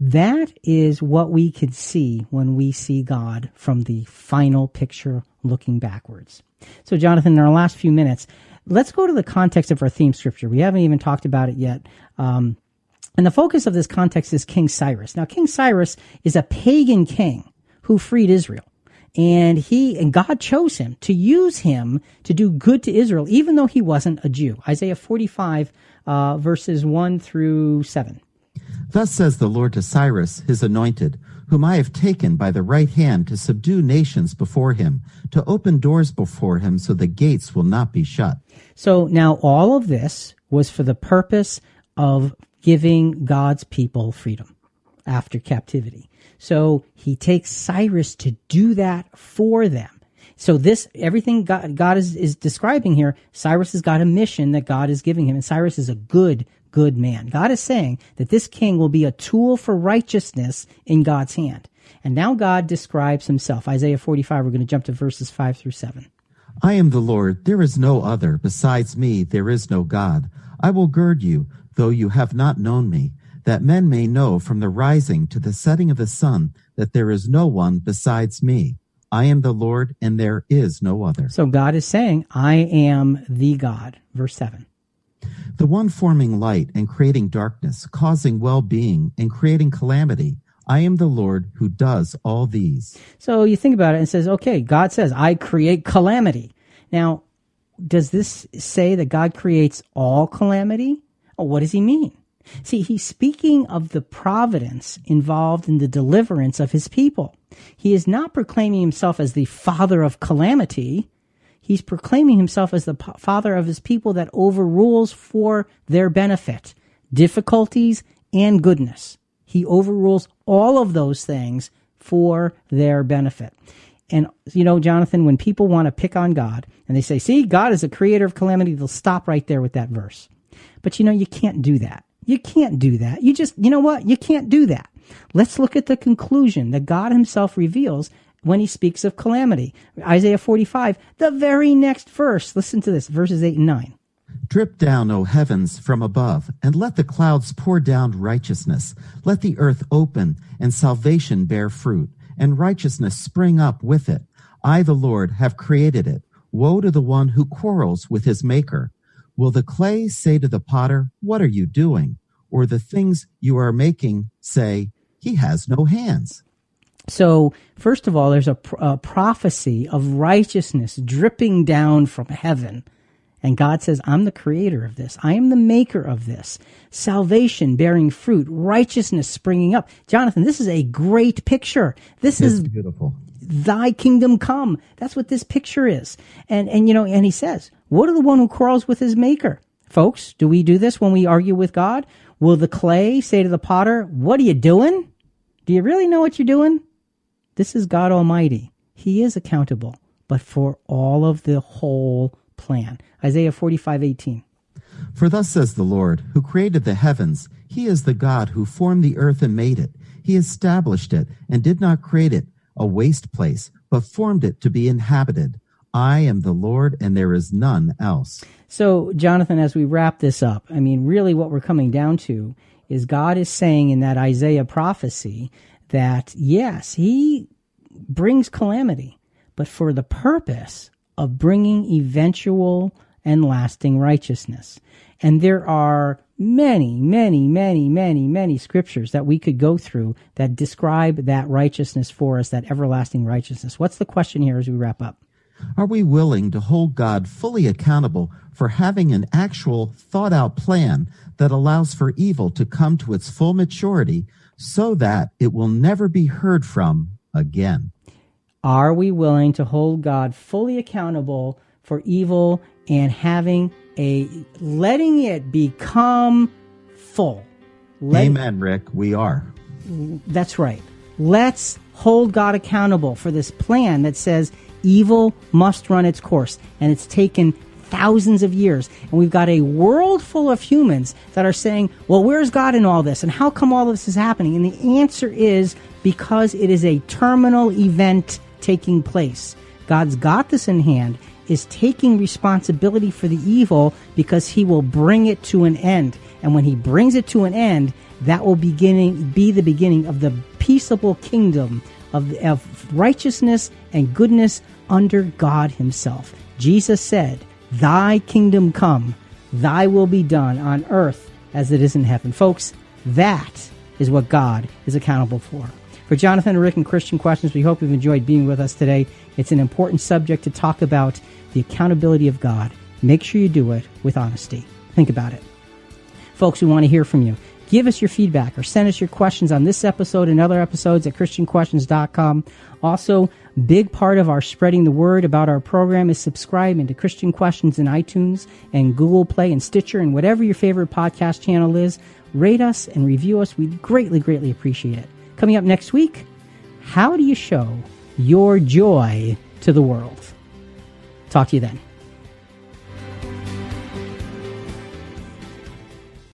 That is what we can see when we see God from the final picture looking backwards. So, Jonathan, in our last few minutes, let's go to the context of our theme scripture. We haven't even talked about it yet. Um, and the focus of this context is King Cyrus. Now, King Cyrus is a pagan king who freed Israel. And he, and God chose him to use him to do good to Israel, even though he wasn't a Jew. Isaiah 45, uh, verses 1 through 7. Thus says the Lord to Cyrus, his anointed, whom I have taken by the right hand to subdue nations before him, to open doors before him so the gates will not be shut. So now all of this was for the purpose of giving God's people freedom after captivity. So he takes Cyrus to do that for them. So this, everything God, God is, is describing here, Cyrus has got a mission that God is giving him, and Cyrus is a good, good man. God is saying that this king will be a tool for righteousness in God's hand. And now God describes himself. Isaiah 45, we're going to jump to verses 5 through 7. I am the Lord, there is no other. Besides me, there is no God. I will gird you, though you have not known me, that men may know from the rising to the setting of the sun that there is no one besides me. I am the Lord, and there is no other. So God is saying, I am the God. Verse 7. The one forming light and creating darkness, causing well being and creating calamity. I am the Lord who does all these. So you think about it and says, okay, God says, I create calamity. Now, does this say that God creates all calamity? Or what does he mean? See, he's speaking of the providence involved in the deliverance of his people. He is not proclaiming himself as the father of calamity. He's proclaiming himself as the father of his people that overrules for their benefit, difficulties and goodness. He overrules all of those things for their benefit. And, you know, Jonathan, when people want to pick on God and they say, see, God is a creator of calamity, they'll stop right there with that verse. But, you know, you can't do that. You can't do that. You just, you know what? You can't do that. Let's look at the conclusion that God himself reveals when he speaks of calamity. Isaiah 45, the very next verse. Listen to this, verses 8 and 9. Drip down, O heavens, from above, and let the clouds pour down righteousness. Let the earth open, and salvation bear fruit, and righteousness spring up with it. I, the Lord, have created it. Woe to the one who quarrels with his maker. Will the clay say to the potter, What are you doing? Or the things you are making say, He has no hands? So, first of all, there's a, a, prophecy of righteousness dripping down from heaven. And God says, I'm the creator of this. I am the maker of this. Salvation bearing fruit, righteousness springing up. Jonathan, this is a great picture. This it's is beautiful. Thy kingdom come. That's what this picture is. And, and, you know, and he says, what are the one who quarrels with his maker? Folks, do we do this when we argue with God? Will the clay say to the potter, What are you doing? Do you really know what you're doing? This is God Almighty. He is accountable, but for all of the whole plan. Isaiah 45 18. For thus says the Lord, who created the heavens, He is the God who formed the earth and made it. He established it and did not create it a waste place, but formed it to be inhabited. I am the Lord and there is none else. So, Jonathan, as we wrap this up, I mean, really what we're coming down to is God is saying in that Isaiah prophecy that yes, he brings calamity, but for the purpose of bringing eventual and lasting righteousness. And there are many, many, many, many, many scriptures that we could go through that describe that righteousness for us, that everlasting righteousness. What's the question here as we wrap up? Are we willing to hold God fully accountable for having an actual thought out plan that allows for evil to come to its full maturity so that it will never be heard from again? Are we willing to hold God fully accountable for evil and having a letting it become full? Let Amen, Rick. We are. That's right. Let's hold God accountable for this plan that says evil must run its course. And it's taken thousands of years. And we've got a world full of humans that are saying, well, where's God in all this? And how come all this is happening? And the answer is because it is a terminal event taking place. God's got this in hand, is taking responsibility for the evil because he will bring it to an end. And when he brings it to an end, that will beginning, be the beginning of the peaceable kingdom of, of righteousness and goodness under God himself. Jesus said, Thy kingdom come, thy will be done on earth as it is in heaven. Folks, that is what God is accountable for. For Jonathan and Rick and Christian Questions, we hope you've enjoyed being with us today. It's an important subject to talk about the accountability of God. Make sure you do it with honesty. Think about it. Folks, we want to hear from you. Give us your feedback or send us your questions on this episode and other episodes at ChristianQuestions.com. Also, big part of our spreading the word about our program is subscribing to Christian Questions in iTunes and Google Play and Stitcher and whatever your favorite podcast channel is. Rate us and review us. We'd greatly, greatly appreciate it. Coming up next week, how do you show your joy to the world? Talk to you then.